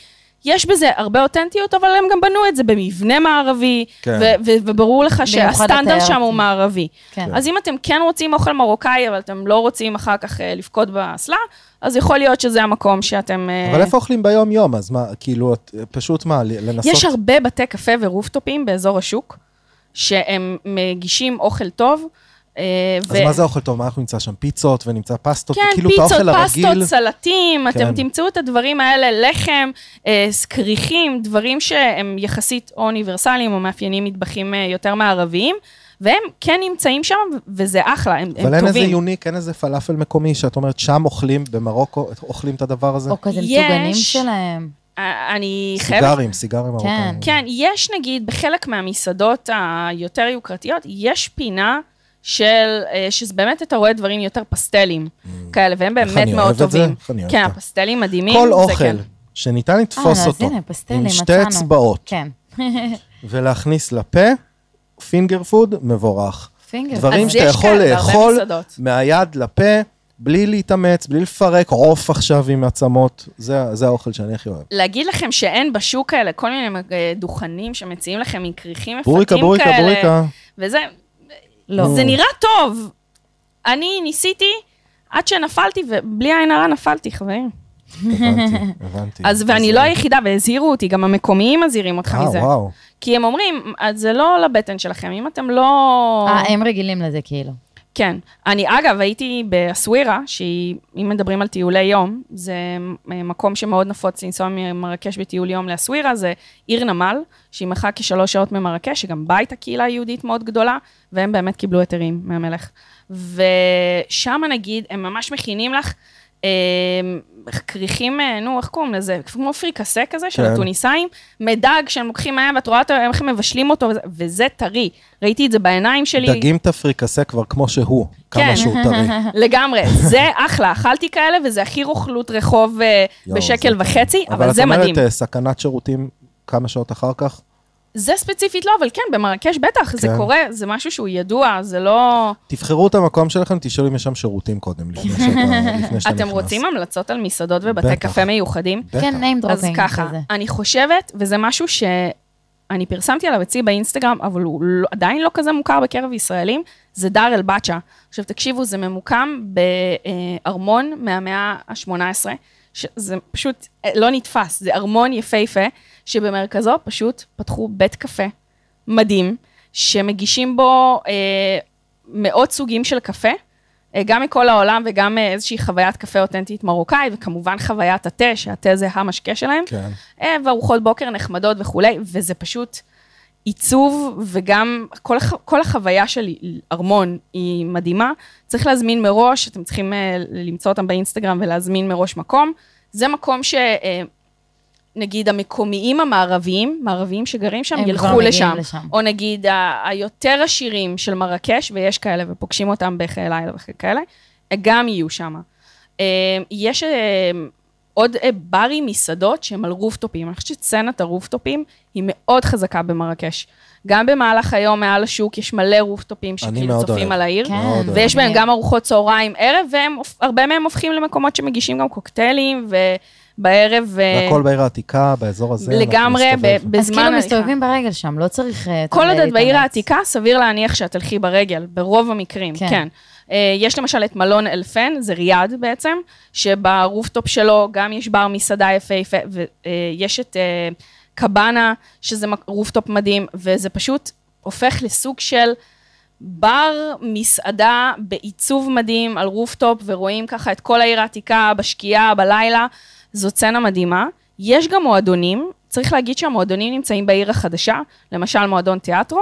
יש בזה הרבה אותנטיות, אבל הם גם בנו את זה במבנה מערבי, כן. ו- ו- וברור לך שהסטנדרט שם הוא. מערבי. כן. אז אם אתם כן רוצים אוכל מרוקאי, אבל אתם לא רוצים אחר כך אה, לבכות באסלה, אז יכול להיות שזה המקום שאתם... אה, אבל איפה אוכלים ביום-יום? אז מה, כאילו, פשוט מה, לנסות... יש הרבה בתי קפה ורופטופים באזור השוק, שהם מגישים אוכל טוב. אה, אז מה זה אוכל טוב? מה אנחנו נמצא שם? פיצות ונמצא פסטות? כן, כאילו פיצות? פסטות, סלטים, כן. אתם תמצאו את הדברים האלה, לחם, אה, כריכים, דברים שהם יחסית או אוניברסליים או מאפיינים מטבחים אה, יותר מערביים, והם כן נמצאים שם, וזה אחלה, הם, הם אבל אין איזה טובים. יוניק, אין איזה פלאפל מקומי שאת אומרת, שם אוכלים, במרוקו, אוכלים את הדבר הזה? או כזה יש. מסוגנים שלהם. אני חייבת סיגרים, סיגרים מרוקאים. כן, יש נגיד בחלק מהמסעדות היותר יוקרתיות, יש פינה של, אה, שזה באמת אתה רואה דברים יותר פסטלים כאלה, והם Mm. איך באמת אני מאוד אוהב את זה? טובים. איך אני אוהב כן, את זה. הפסטלים מדהימים. כל זה אוכל כן. שניתן אה, לתפוס אז אותו הנה, פסטלים, עם שתי מצאנו. אצבעות כן. [LAUGHS] ולהכניס לפה, פינגר פוד, מבורך. פינגר. דברים שאתה יכול כאלה לאכול. מהיד לפה, בלי להתאמץ, בלי לפרק עוף עכשיו עם עצמות. זה זה האוכל שאני הכי אוהב. להגיד לכם שאין בשוק האלה כל מיני אה, דוכנים שמציעים לכם עם כריכים בוריקה, מפתים בוריקה, כאלה, בוריקה. וזה, לא. זה נראה טוב. אני ניסיתי עד שנפלתי, ובלי עין הרע נפלתי, חברים. הבנתי, הבנתי. אז ואני לא היחידה, והזהירו אותי, גם המקומיים מזהירים אותך אה, מזה. וואו. כי הם אומרים, "אז זה לא לבטן שלכם, אם אתם לא... אה, הם רגילים לזה כאילו. כן. אני, אגב, הייתי באסווירה, שהיא, אם מדברים על טיולי יום, זה מקום שמאוד נפוץ לנסוע ממרקש בטיול יום לאסווירה, זה עיר נמל, שהיא מרחק כשלוש שעות ממרקש, שגם בה הייתה קהילה יהודית מאוד גדולה, והם באמת קיבלו היתרים מהמלך. ושם נגיד, הם ממש מכינים לך אה, כריכים, אה, נו, איך קוראים לזה? כמו פריקסה כזה של כן. הטוניסאים, מדג שהם לוקחים מהם, ואת רואה איך הם מבשלים אותו, וזה, טרי. ראיתי את זה בעיניים שלי. דגים את הפריקסה כבר כמו שהוא, כן. כמה שהוא טרי. [LAUGHS] לגמרי, זה אחלה, אכלתי כאלה, וזה הכי רוכלות רחוב אה, בשקל וחצי, אבל זה אבל מדהים. את אומרת, אה, סכנת שירותים כמה שעות אחר כך? זה ספציפית לא, אבל כן, במרקש בטח, זה כן. קורה, זה משהו שהוא ידוע, זה לא... תבחרו את המקום שלכם, תשאלו אם יש שם שירותים קודם, לפני [LAUGHS] שאתה לפני שאתה נכנס. אתם רוצים המלצות על מסעדות ובתי בטח. קפה מיוחדים? בטח. כן, name אז dropping ככה, כזה. אני חושבת, וזה משהו שאני פרסמתי עליו אצלי באינסטגרם, אבל הוא לא, עדיין לא כזה מוכר בקרב ישראלים, זה דאר אל באצ'ה. עכשיו תקשיבו, זה ממוקם בארמון מהמאה ה-18, שזה פשוט אה, לא נתפס, זה ארמון יפהפה, שבמרכזו פשוט פתחו בית קפה מדהים, שמגישים בו אה, מאות סוגים של קפה, אה, גם מכל העולם וגם אה, איזושהי חוויית קפה אותנטית מרוקאי, וכמובן חוויית התה, שהתה זה המשקה שלהם, כן. אה, וארוחות בוקר נחמדות וכולי, וזה פשוט עיצוב, וגם כל, הח, כל החוויה של ארמון היא מדהימה. צריך להזמין מראש, אתם צריכים אה, למצוא אותם באינסטגרם ולהזמין מראש מקום. זה מקום ש... אה, נגיד המקומיים המערביים, מערביים שגרים שם, ילכו לשם. לשם. או נגיד ה- היותר עשירים של מרקש, ויש כאלה, ופוגשים אותם בחיי לילה וכאלה, גם יהיו שם. אה, יש אה, עוד אה, ברים, מסעדות שהם על רופטופים. אני חושבת שסצנת הרופטופים היא מאוד חזקה במרקש. גם במהלך היום מעל השוק יש מלא רופטופים שכאילו צופים. על העיר. כן. ויש בהם. גם ארוחות צהריים ערב, והרבה מהם הופכים למקומות שמגישים גם קוקטיילים, ובערב... אה, והכל בעיר העתיקה, באזור הזה. לגמרי, נסתובב. ב- אז בזמן... כאילו. מסתובבים ברגל שם, לא צריך... אה, כל עוד את בעיר. העתיקה, סביר להניח שאת תלכי ברגל, ברוב המקרים, כן. כן. אה, יש למשל את מלון אלפן, זה ריאד בעצם, שברופטופ שלו גם יש בר מסעדה יפהפה, ויש את קבאנה, שזה rooftop מדהים, וזה פשוט הופך לסוג של בר, מסעדה, בעיצוב מדהים על rooftop, ורואים ככה את כל העיר העתיקה בשקיעה, בלילה. זו סצנה מדהימה. יש גם מועדונים, צריך להגיד שהמועדונים נמצאים בעיר החדשה, למשל מועדון תיאטרו,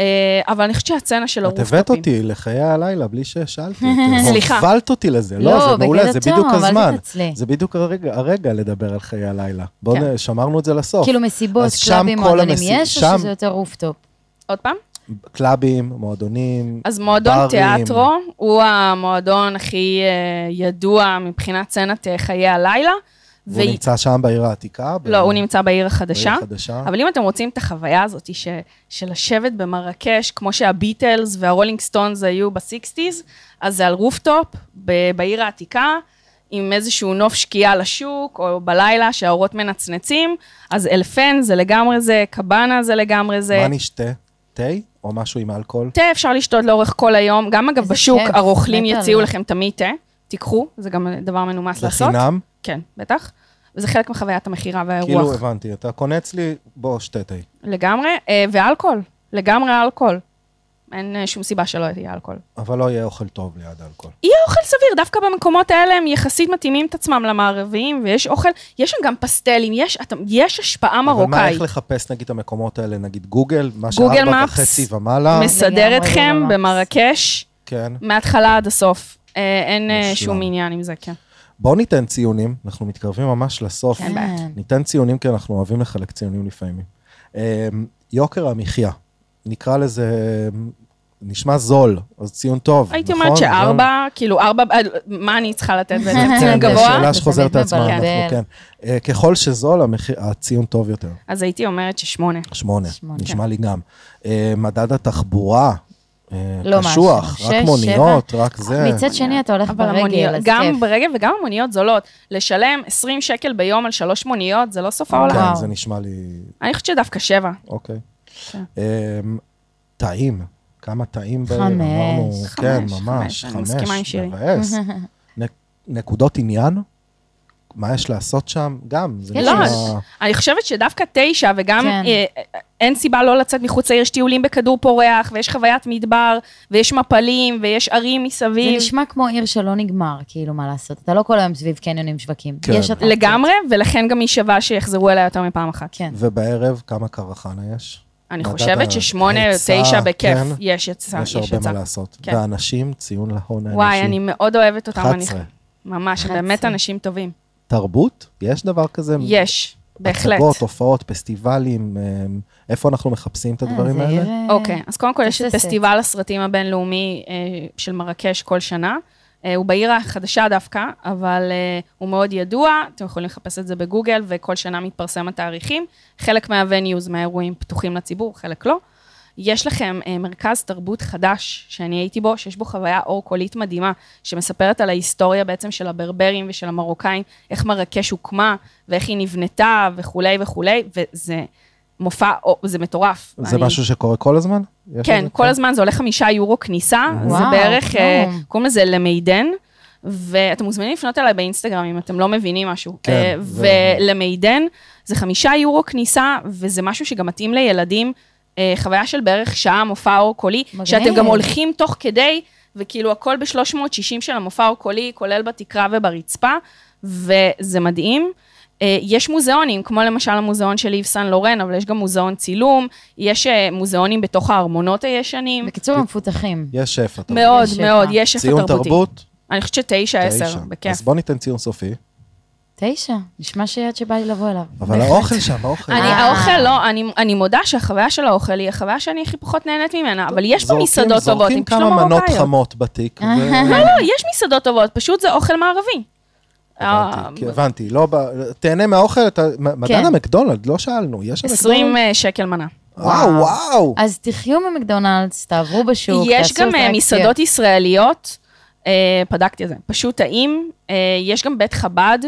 אה, אבל אני חושבת שהסצנה של את ה rooftop ים... הבאת אותי לחיי הלילה בלי ששאלתי. [LAUGHS] סליחה. הובלת אותי לזה. לא, לא, זה מעולה, זה בדיוק הזמן. זה בדיוק הרגע, לדבר על חיי הלילה. בואו, כן. שמרנו את זה לסוף. כאילו מסיבות, קלאבים, כל מועדונים יש, או שם- שזה יותר rooftop? עוד פעם? קלאבים, מועדונים, אז מועדון ברים. תיאטרו הוא המועדון הכי אה, ידוע מבחינת סצנת חיי הלילה. והוא נמצא שם בעיר העתיקה. ב- לא, הוא נמצא בעיר החדשה. בעיר החדשה. אבל אם אתם רוצים את החוויה הזאת ש... של לשבת במרקש, כמו שהביטלס והרולינג סטונס היו ב sixties, אז זה על רופטופ, ב... בעיר העתיקה, עם איזשהו נוף שקיעה לשוק, או בלילה שהאורות מנצנצים, אז אלפן זה לגמרי זה, קבאנה זה לגמרי זה. מה נשתה? תה או משהו עם אלכוהול? תה אפשר לשתות לאורך כל היום, גם אגב בשוק הרוכלים יציעו זה. לכם תמיד תה, תיקחו, זה גם דבר מנומס זה לעשות. חינם? כן, בטח. וזה חלק מחוויית המכירה והאירוח. כאילו הבנתי, אתה קונה אצלי, בוא, שתה תה. לגמרי, אה, ואלכוהול, לגמרי אלכוהול. אין אה, שום סיבה שלא יהיה אלכוהול. אבל לא יהיה אוכל טוב ליד אלכוהול. יהיה אוכל סביר, דווקא במקומות האלה הם יחסית מתאימים את עצמם למערביים, ויש אוכל, יש שם גם פסטלים, יש, אתה, יש השפעה אבל מה, מרוקאית. איך לחפש נגיד את המקומות האלה, נגיד גוגל, מה גוגל שארבע מפס. וחצי ומעלה, מסדר אתכם במרקש, כן. מההתחלה עד הסוף. אה, אין. שום עניין עם זה, כן. בואו ניתן ציונים, אנחנו מתקרבים ממש לסוף. אין בעיה. ניתן ציונים כי אנחנו אוהבים לחלק ציונים לפעמים. אה, יוקר המחיה, נקרא לזה, נשמע זול, אז ציון טוב, הייתי נכון? אומרת גם- שארבע, כאילו ארבע, אה, מה אני צריכה לתת בעצם? ציון כן, גבוה? שאלה זה שחוזרת תמיד את עצמה, אנחנו. כן. אה, ככל שזול, הציון טוב יותר. אז הייתי אומרת ששמונה. שמונה, שמונה. נשמע לי גם. אה, מדד התחבורה, לא קשוח, משהו. רק שש, מוניות, רק זה. מצד שני, אתה הולך ברגל, המוניות, אז גם כיף. ברגל וגם המוניות זולות. לשלם 20 שקל ביום על שלוש מוניות, זה לא סוף העולם. וואו. כן, זה נשמע לי, אני חושבת שדווקא שבע. אוקיי. כן. אה, טעים, כמה טעים בעיר, חמש. אמרנו, חמש, כן, חמש, ממש, אני חמש, מסכימה עם שירי. [LAUGHS] נקודות עניין? מה יש לעשות שם? גם, זה יש. לא, נשמע... אני חושבת שדווקא תשע, וגם כן. אה, אה, אין סיבה לא לצאת מחוץ לעיר, יש טיולים בכדור פורח, ויש חוויית מדבר, ויש מפלים, ויש ערים זה מסביב. נשמע כמו עיר שלא נגמר, כאילו, מה לעשות. אתה לא כל היום סביב קניונים שווקים. כן. יש אטרקציות. לגמרי, ולכן גם היא שווה שיחזרו אליה יותר מפעם אחת. כן. ובערב, כמה קרחנה יש? אני חושבת ששמונה או תשע בכיף, כן. יש היצע, יש יש הרבה. מה לעשות. כן. ואנשים, ציון להון האנושי. וואי, אני מאוד אוהבת אותם. אני- 11. ממש, הם 11. באמת אנשים טובים. תרבות? יש דבר כזה? יש, בהחלט. הצגות, הופעות, פסטיבלים, אמ, איפה אנחנו מחפשים את הדברים אה, זה האלה? אה, אוקיי, אז קודם כל יש את. פסטיבל הסרטים הבינלאומי אה, של מרקש כל שנה. אה, הוא בעיר החדשה דווקא, אבל אה, הוא מאוד ידוע, אתם יכולים לחפש את זה בגוגל, וכל שנה מתפרסם התאריכים. חלק מהווניוז, מהאירועים פתוחים לציבור, חלק לא. יש לכם אה, מרכז תרבות חדש שאני הייתי בו, שיש בו חוויה אור קולית מדהימה, שמספרת על ההיסטוריה בעצם של הברברים ושל המרוקאים, איך מרקש הוקמה, ואיך היא נבנתה וכולי וכולי, וזה מופע, או, זה מטורף. זה אני- משהו שקורה כל הזמן? כן? כל הזמן זה עולה חמישה יורו כניסה, זה וואו, בערך, אה. קוראים לזה למידן, ואתם מוזמנים לפנות אליי באינסטגרם אם אתם לא מבינים משהו. כן, אה, ולמידן זה חמישה יורו כניסה, וזה משהו שגם מתאים לילדים, חוויה של בערך שעה מופע אור קולי. שאתם גם הולכים תוך כדי, וכאילו הכל ב-360 של המופע אור קולי, כולל בתקרה וברצפה, וזה מדהים. אה, יש מוזיאונים, כמו למשל המוזיאון של איב סן לורן, אבל יש גם מוזיאון צילום, יש אה, מוזיאונים בתוך הארמונות הישנים. בקיצור, הם מפותחים. יש שפע. מאוד. מאוד, יש שפע ציון תרבותי. תרבות? אני חושבת שתשע, עשר. בכיף. אז בוא ניתן ציון סופי. תשע, נשמע שעד שבא לי לבוא אליו. אבל האוכל שם, האוכל. אני, אה. האוכל לא, אני, אני מודה שהחוויה של האוכל היא החוויה שאני הכי פחות נהנית ממנה, אבל יש פה זורקים- מסעדות טובות, זורקים הן פשוט כמה לא מנות. חמות בתיק. ו- לא, לא, יש מסעדות טובות, פשוט זה אוכל מערבי. הבנתי, אה, הבנתי, לא, תהנה מהאוכל, כן. המקדונלד, לא שאלנו, יש שם 20 מקדונלד? אה, שקל מנה. וואו, וואו. אז תחיו ממקדונלדס, תעברו בשוק, יש תעשו גם אה, אטרקציות. מסעדות ישראליות, אה, בדקתי את זה, פשוט טעים, אה, יש גם בית חב"ד,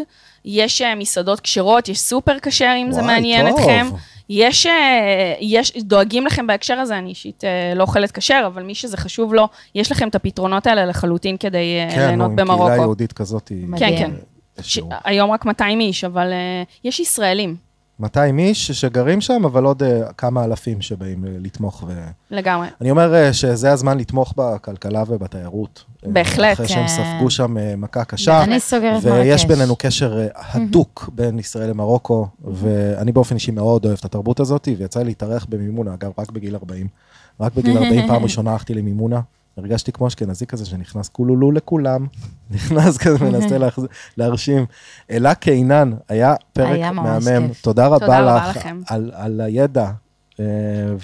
יש אה, מסעדות כשרות, יש סופר כשר אם זה וואי, מעניין טוב. אתכם. יש, אה, יש, דואגים לכם בהקשר הזה, אני אישית אה, לא אוכלת כשר, אבל מי שזה חשוב לו, יש לכם את הפתרונות האלה לחלוטין כדי כן, נו, ליהנות עם קהילה במרוקו. יהודית כזאת. היא- כן, מדהים. כן. ש... היום רק 200 איש, אבל אה, יש ישראלים, 200 איש שגרים שם, אבל עוד אה, כמה אלפים שבאים אה, לתמוך. ו... לגמרי. אני אומר אה, שזה הזמן לתמוך בכלכלה ובתיירות. בהחלט. אחרי שהם. ספגו שם מכה קשה. אני סוגרת מרקש. ויש בינינו קשר הדוק בין ישראל למרוקו, ואני באופן אישי מאוד אוהב את התרבות הזאת, ויצא לי להתארח במימונה, אגב, רק בגיל 40. רק בגיל 40 [LAUGHS] פעם ראשונה הלכתי למימונה. הרגשתי כמו אשכנזי כזה שנכנס כולולו לכולם, [LAUGHS] נכנס כזה, מנסה [LAUGHS] להרשים. אלה קינן, היה פרק היה ממש מהמם. כיף. תודה רבה תודה רבה לך לכם. על, על הידע אה,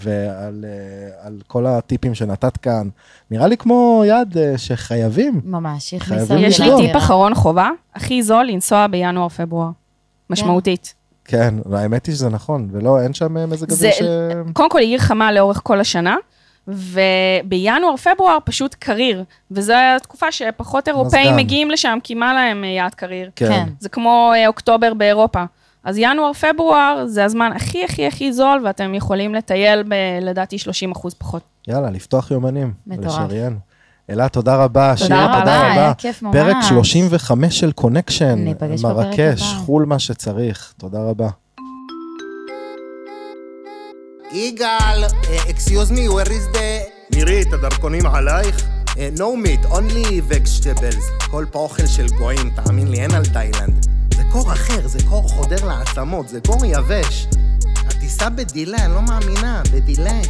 ועל אה, על כל הטיפים שנתת כאן. נראה לי כמו יד אה, שחייבים. ממש, הכניסה יש לי. טיפ אחרון חובה, הכי זול לנסוע בינואר-פברואר. משמעותית. כן, האמת היא שזה נכון, ולא, אין שם מזג זה- אוויר ש... קודם כל, היא עיר חמה לאורך כל השנה, ובינואר-פברואר פשוט קריר, וזו התקופה שפחות אירופאים מזגן. מגיעים לשם, כי מה להם אה, יעד קריר? כן. כן. זה כמו אה, אוקטובר באירופה. אז ינואר-פברואר זה הזמן הכי הכי הכי זול, ואתם יכולים לטייל ב... לדעתי 30 אחוז פחות. יאללה, לפתוח יומנים. מטורף. ולשריין. אלה, תודה רבה. שיר, רבה, תודה היה רבה. כיף ממש. פרק 35 של קונקשן. ניפגש בפרק מרקש. חו"ל מה שצריך. תודה רבה. יגאל, אקסיוז מי, where is the... נירית, הדרכונים עלייך? אה, no meat, only vegetables. כל פה אוכל של גויים, תאמין לי, אין על תאילנד. זה קור אחר, זה קור חודר לעצמות, זה קור יבש. הטיסה בדילה, אני לא מאמינה, בדילה.